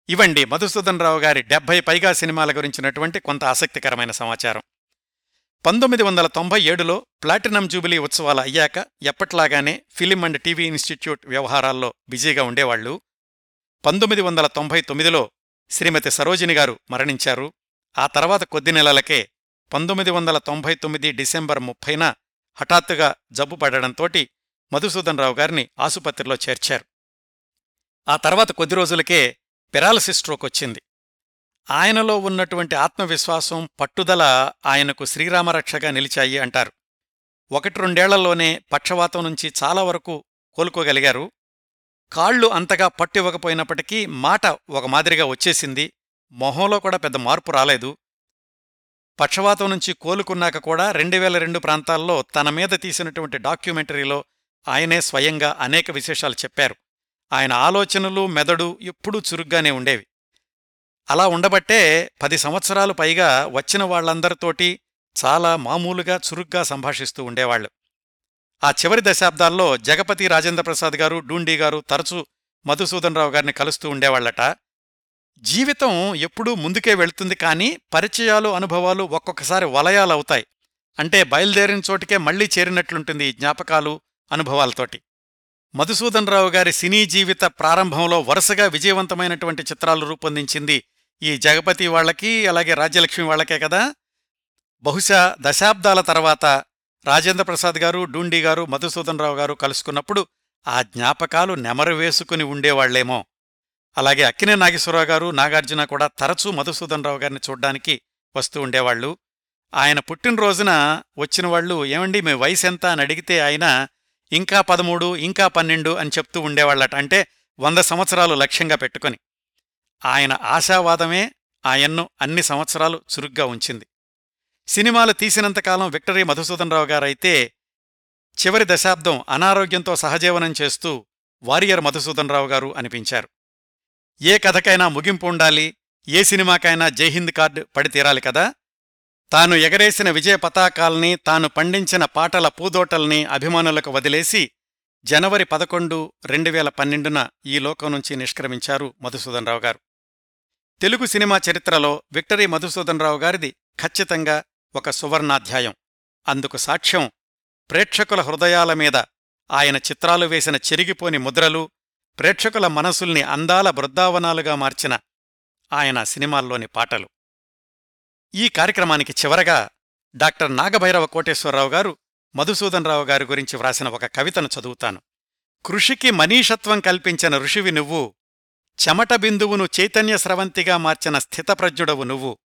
A: ఇవండి మధుసూదన్ రావు గారి డెబ్బై పైగా సినిమాల గురించినటువంటి కొంత ఆసక్తికరమైన సమాచారం. పంతొమ్మిది వందల తొంభై ఏడులో ప్లాటినం జూబిలీ ఉత్సవాలు అయ్యాక ఎప్పట్లాగానే ఫిలిం అండ్ టీవీ ఇన్స్టిట్యూట్ వ్యవహారాల్లో బిజీగా ఉండేవాళ్ళు పంతొమ్మిది వందల తొంభై తొమ్మిదిలో శ్రీమతి సరోజిని గారు మరణించారు. ఆ తర్వాత కొద్ది నెలలకే పంతొమ్మిది వందల తొంభై తొమ్మిది డిసెంబర్ ముప్పైన హఠాత్తుగా జబ్బు పడడంతోటి మధుసూదన్ రావు గారిని ఆసుపత్రిలో చేర్చారు. ఆ తర్వాత కొద్ది రోజులకే పెరాలసిస్ స్ట్రోక్ వచ్చింది. ఆయనలో ఉన్నటువంటి ఆత్మవిశ్వాసం పట్టుదల ఆయనకు శ్రీరామరక్షగా నిలిచాయి అంటారు. ఒకటి రెండేళ్ళలోనే పక్షవాతం నుంచి చాలా వరకు కోలుకోగలిగారు. కాళ్ళు అంతగా పట్టివ్వకపోయినప్పటికీ మాట ఒక మాదిరిగా వచ్చేసింది. మొహంలో కూడా పెద్ద మార్పు రాలేదు. పక్షవాతం నుంచి కోలుకున్నాక కూడా రెండు వేల రెండు ప్రాంతాల్లో తన మీద తీసినటువంటి డాక్యుమెంటరీలో ఆయనే స్వయంగా అనేక విశేషాలు చెప్పారు. ఆయన ఆలోచనలు మెదడు ఎప్పుడూ చురుగ్గానే ఉండేవి. అలా ఉండబట్టే పది సంవత్సరాలు పైగా వచ్చిన వాళ్ళందరితోటి చాలా మామూలుగా చురుగ్గా సంభాషిస్తూ ఉండేవాళ్ళు ఆ చివరి దశాబ్దాల్లో జగపతి రాజేంద్రప్రసాద్ గారు డూండీ గారు తరచూ మధుసూదన్ రావు గారిని కలుస్తూ ఉండేవాళ్ళట జీవితం ఎప్పుడూ ముందుకే వెళ్తుంది కానీ పరిచయాలు అనుభవాలు ఒక్కొక్కసారి వలయాలవుతాయి. అంటే బయలుదేరిన చోటికే మళ్ళీ చేరినట్లుంటుంది ఈ జ్ఞాపకాలు అనుభవాలతోటి. మధుసూదన్ రావు గారి సినీ జీవిత ప్రారంభంలో వరుసగా విజయవంతమైనటువంటి చిత్రాలు రూపొందించింది ఈ జగపతి వాళ్ళకి అలాగే రాజ్యలక్ష్మి వాళ్ళకే కదా? బహుశా దశాబ్దాల తర్వాత రాజేంద్రప్రసాద్ గారు డూండి గారు మధుసూదన్ రావు గారు కలుసుకున్నప్పుడు ఆ జ్ఞాపకాలు నెమరు వేసుకుని ఉండేవాళ్ళేమో అలాగే అక్కినే నాగేశ్వరరావు గారు నాగార్జున కూడా తరచూ మధుసూదన్ రావు గారిని చూడ్డానికి వస్తూ ఉండేవాళ్ళు ఆయన పుట్టినరోజున వచ్చిన వాళ్ళు ఏమండి మీ వయసు ఎంత? అని అడిగితే ఆయన ఇంకా పదమూడు ఇంకా పన్నెండు అని చెప్తూ ఉండేవాళ్ళట. అంటే వంద సంవత్సరాలు లక్ష్యంగా పెట్టుకొని. ఆయన ఆశావాదమే ఆయన్ను అన్ని సంవత్సరాలు చురుగ్గా ఉంచింది. సినిమాలు తీసినంతకాలం విక్టరీ మధుసూదన్ రావు గారైతే చివరి దశాబ్దం అనారోగ్యంతో సహజీవనం చేస్తూ వారియర్ మధుసూదన్ రావు గారు అనిపించారు. ఏ కథకైనా ముగింపు ఉండాలి ఏ సినిమాకైనా జైహింద్ కార్డు పడి తీరాలి కదా? తాను ఎగరేసిన విజయ పతాకాల్ని తాను పండించిన పాటల పూదోటల్ని అభిమానులకు వదిలేసి జనవరి పదకొండు రెండు వేల పన్నెండున ఈ లోకం నుంచి నిష్క్రమించారు మధుసూదన్ రావు గారు. తెలుగు సినిమా చరిత్రలో విక్టరీ మధుసూదన్ రావు గారిది ఖచ్చితంగా ఒక సువర్ణాధ్యాయం. అందుకు సాక్ష్యం ప్రేక్షకుల హృదయాల మీద ఆయన చిత్రాలు వేసిన చెరిగిపోని ముద్రలు ప్రేక్షకుల మనసుల్ని అందాల బృందావనాలుగా మార్చిన ఆయన సినిమాల్లోని పాటలు. ఈ కార్యక్రమానికి చివరగా డాక్టర్ నాగభైరవ కోటేశ్వరరావు గారు మధుసూదన్ రావు గారి గురించి వ్రాసిన ఒక కవితను చదువుతాను. కృషికి మనీషత్వం కల్పించిన ఋషివి నువ్వు చెమట బిందువును చైతన్య స్రవంతిగా మార్చిన స్థితప్రజ్ఞుడవు నువ్వు.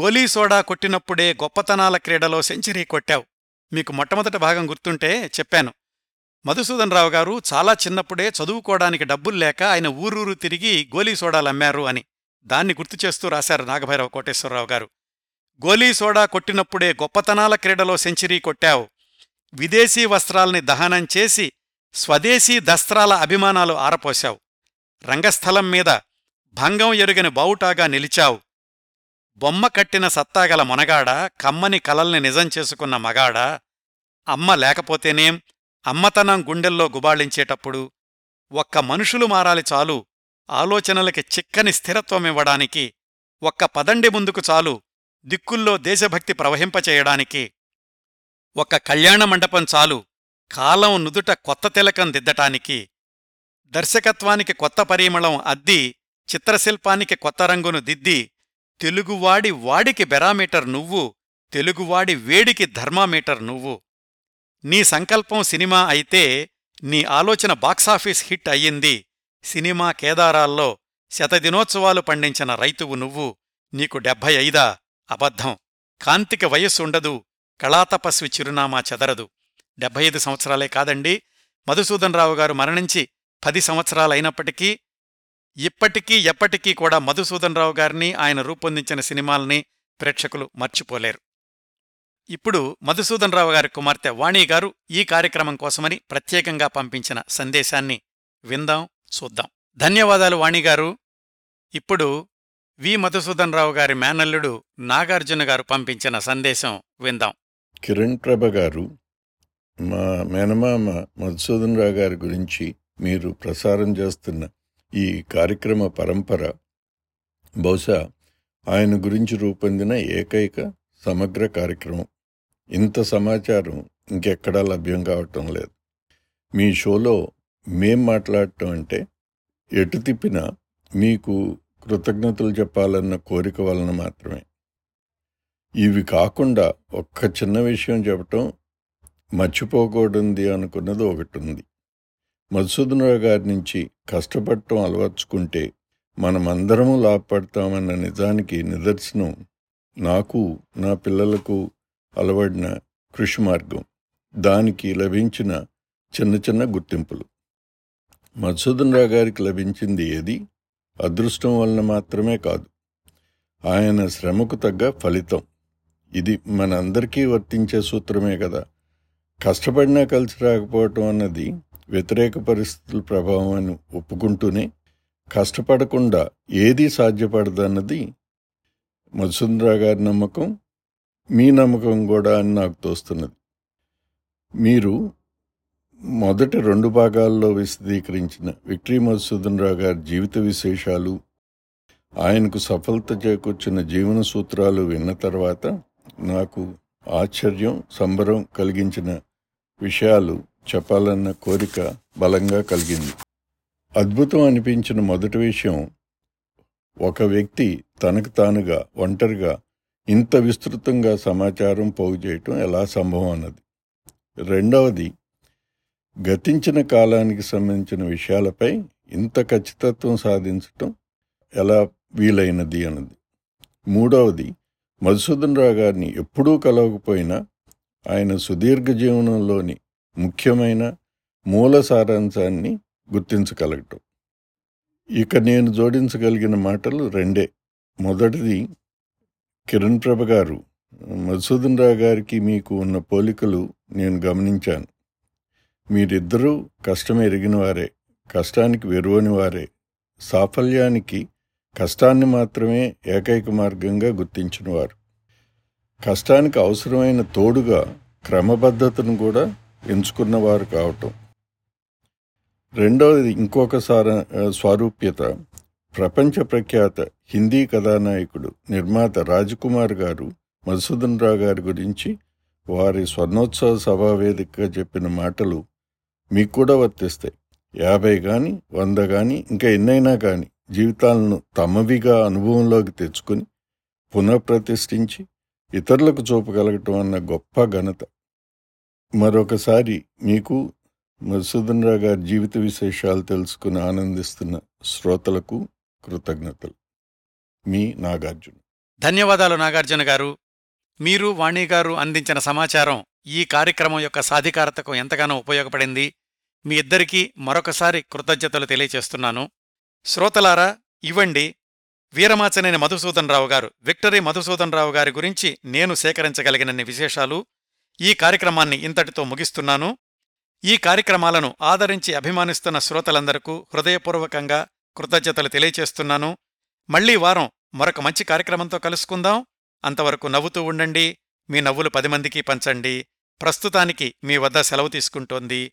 A: గోలీ సోడా కొట్టినప్పుడే గొప్పతనాల క్రీడలో సెంచరీ కొట్టావు. మీకు మొట్టమొదటి భాగం గుర్తుంటే చెప్పాను. మధుసూదన్ రావు గారు చాలా చిన్నప్పుడే చదువుకోవడానికి డబ్బుల్లేక ఆయన ఊరూరు తిరిగి గోలీ సోడాలమ్మారు అని దాన్ని గుర్తు చేస్తూ రాశారు నాగభైరవ కోటేశ్వరరావు గారు. గోలీ సోడా కొట్టినప్పుడే గొప్పతనాల క్రీడలో సెంచరీ కొట్టావు. విదేశీ వస్త్రాల్ని దహనం చేసి స్వదేశీ దస్త్రాల అభిమానాలు ఆరపోశావు. రంగస్థలం మీద భంగం ఎరుగని బావుటాగా నిలిచావు. బొమ్మ కట్టిన సత్తాగల మొనగాడ కమ్మని కలల్ని నిజం చేసుకున్న మగాడా? అమ్మ లేకపోతేనేం అమ్మతనం గుండెల్లో గుబాళించేటప్పుడు ఒక్క మనుషులు మారాలి చాలు. ఆలోచనలకి చిక్కని స్థిరత్వమివ్వడానికి ఒక్క పదండి ముందుకు చాలు. దిక్కుల్లో దేశభక్తి ప్రవహింపచేయడానికి ఒక్క కళ్యాణ మండపం చాలు. కాలం నుదుట కొత్త తిలకం దిద్దటానికి దర్శకత్వానికి కొత్త పరిమళం అద్ది చిత్రశిల్పానికి కొత్త రంగును దిద్ది తెలుగువాడి వాడికి బెరామీటర్ నువ్వు తెలుగువాడి వేడికి ధర్మామీటర్ నువ్వు. నీ సంకల్పం సినిమా అయితే నీ ఆలోచన బాక్సాఫీస్ హిట్ అయ్యింది. సినిమా కేదారాల్లో శతదినోత్సవాలు పండించిన రైతువు నువ్వు నీకు డెబ్భై ఐదా. అబద్ధం. కాంతికి వయస్సుండదు కళాతపస్వి చిరునామా చెదరదు. డెబ్బై ఐదు సంవత్సరాలే కాదండి. మధుసూదన్ రావు గారు మరణించి పది సంవత్సరాలైనప్పటికీ ఇప్పటికీ ఎప్పటికీ కూడా మధుసూదన్ రావు గారిని ఆయన రూపొందించిన సినిమాల్ని ప్రేక్షకులు మర్చిపోలేరు. ఇప్పుడు మధుసూదన్ రావు గారి కుమార్తె వాణి గారు ఈ కార్యక్రమం కోసమని ప్రత్యేకంగా పంపించిన సందేశాన్ని విందాం చూద్దాం. ధన్యవాదాలు వాణిగారు ఇప్పుడు వి. మధుసూదన్ రావు గారి మేనల్లుడు నాగార్జున గారు పంపించిన సందేశం విందాం.
B: కిరణ్ ప్రభ గారు మా మేనమామ మధుసూదన్ రావు గారి గురించి మీరు ప్రసారం చేస్తున్న ఈ కార్యక్రమ పరంపర బహుశా ఆయన గురించి రూపొందిన ఏకైక సమగ్ర కార్యక్రమం. ఇంత సమాచారం ఇంకెక్కడా లభ్యం కావటం లేదు. మీ షోలో మేం మాట్లాడటం అంటే ఎటు తిప్పినా మీకు కృతజ్ఞతలు చెప్పాలన్న కోరిక వలన మాత్రమే. ఇవి కాకుండా ఒక్క చిన్న విషయం చెప్పటం మర్చిపోకూడదు అనుకున్నది ఒకటి ఉంది మధుసూదనరావు గారి నుంచి కష్టపడటం అలవర్చుకుంటే మనమందరము లాభపడతామన్న నిజానికి నిదర్శనం నాకు నా పిల్లలకు అలవడిన కృషి మార్గం. దానికి లభించిన చిన్న చిన్న గుర్తింపులు. మధుసూదనరావు గారికి లభించింది ఏది? అదృష్టం వలన మాత్రమే కాదు. ఆయన శ్రమకు తగ్గ ఫలితం. ఇది మనందరికీ వర్తించే సూత్రమే కదా. కష్టపడినా కలిసి రాకపోవటం అన్నది వ్యతిరేక పరిస్థితుల ప్రభావం అని ఒప్పుకుంటూనే కష్టపడకుండా ఏదీ సాధ్యపడదన్నది మధుసుందరా గారి నమ్మకం మీ నమ్మకం కూడా అని నాకు తోస్తున్నది. మీరు మొదటి రెండు భాగాల్లో విశదీకరించిన విక్టరీ మధుసూదన్ రావు గారి జీవిత విశేషాలు ఆయనకు సఫలత చేకూర్చిన జీవన సూత్రాలు విన్న తర్వాత నాకు ఆశ్చర్యం సంబరం కలిగించిన విషయాలు చెప్పాలన్న కోరిక బలంగా కలిగింది. అద్భుతం అనిపించిన మొదటి విషయం ఒక వ్యక్తి తనకు తానుగా ఒంటరిగా ఇంత విస్తృతంగా సమాచారం పోగు చేయటం ఎలా సంభవం అన్నది. రెండవది గతించిన కాలానికి సంబంధించిన విషయాలపై ఇంత ఖచ్చితత్వం సాధించటం ఎలా వీలైనది అన్నది. మూడవది మధుసూదన్ రావు గారిని ఎప్పుడూ కలవకపోయినా ఆయన సుదీర్ఘ జీవనంలోని ముఖ్యమైన మూల సారాంశాన్ని గుర్తించగలగటం. ఇక నేను జోడించగలిగిన మాటలు రెండే. మొదటిది కిరణ్ ప్రభ గారు మధుసూదన్ రావు గారికి మీకు ఉన్న పోలికలు నేను గమనించాను. మీరిద్దరూ కష్టం ఎరిగిన వారే కష్టానికి వెరువని వారే సాఫల్యానికి కష్టాన్ని మాత్రమే ఏకైక మార్గంగా గుర్తించినవారు. కష్టానికి అవసరమైన తోడుగా క్రమబద్ధతను కూడా ఎంచుకున్నవారు కావటం. రెండవది ఇంకొక సార స్వారూప్యత. ప్రపంచ ప్రఖ్యాత హిందీ కథానాయకుడు నిర్మాత రాజకుమార్ గారు మధుసూదన్ రావు గారి గురించి వారి స్వర్ణోత్సవ సభా వేదికగా చెప్పిన మాటలు మీకు కూడా వర్తిస్తాయి. యాభై కానీ వంద కానీ ఇంకా ఎన్నైనా కానీ జీవితాలను తమవిగా అనుభవంలోకి తెచ్చుకొని పునఃప్రతిష్ఠించి ఇతరులకు చూపగలగటం అన్న గొప్ప ఘనత. మరొకసారి మీకు మధుసూదన్ రావు గారి జీవిత విశేషాలు తెలుసుకుని ఆనందిస్తున్న శ్రోతలకు కృతజ్ఞతలు. మీ నాగార్జున.
A: ధన్యవాదాలు నాగార్జున గారు. మీరు వాణి గారు అందించిన సమాచారం ఈ కార్యక్రమం యొక్క సాధికారతకు ఎంతగానో ఉపయోగపడింది. మీ ఇద్దరికీ మరొకసారి కృతజ్ఞతలు తెలియచేస్తున్నాను. శ్రోతలారా ఇవ్వండి. వీరమాచనేని మధుసూదన్ రావు గారు విక్టరీ మధుసూదన్ రావు గారి గురించి నేను సేకరించగలిగినన్ని విశేషాలు ఈ కార్యక్రమాన్ని ఇంతటితో ముగిస్తున్నాను. ఈ కార్యక్రమాలను ఆదరించి అభిమానిస్తున్న శ్రోతలందరకు హృదయపూర్వకంగా కృతజ్ఞతలు తెలియచేస్తున్నాను. మళ్ళీ వారం మరొక మంచి కార్యక్రమంతో కలుసుకుందాం. అంతవరకు నవ్వుతూ ఉండండి. మీ నవ్వులు పది మందికి పంచండి. ప్రస్తుతానికి మీ వద్ద సెలవు తీసుకుంటోంది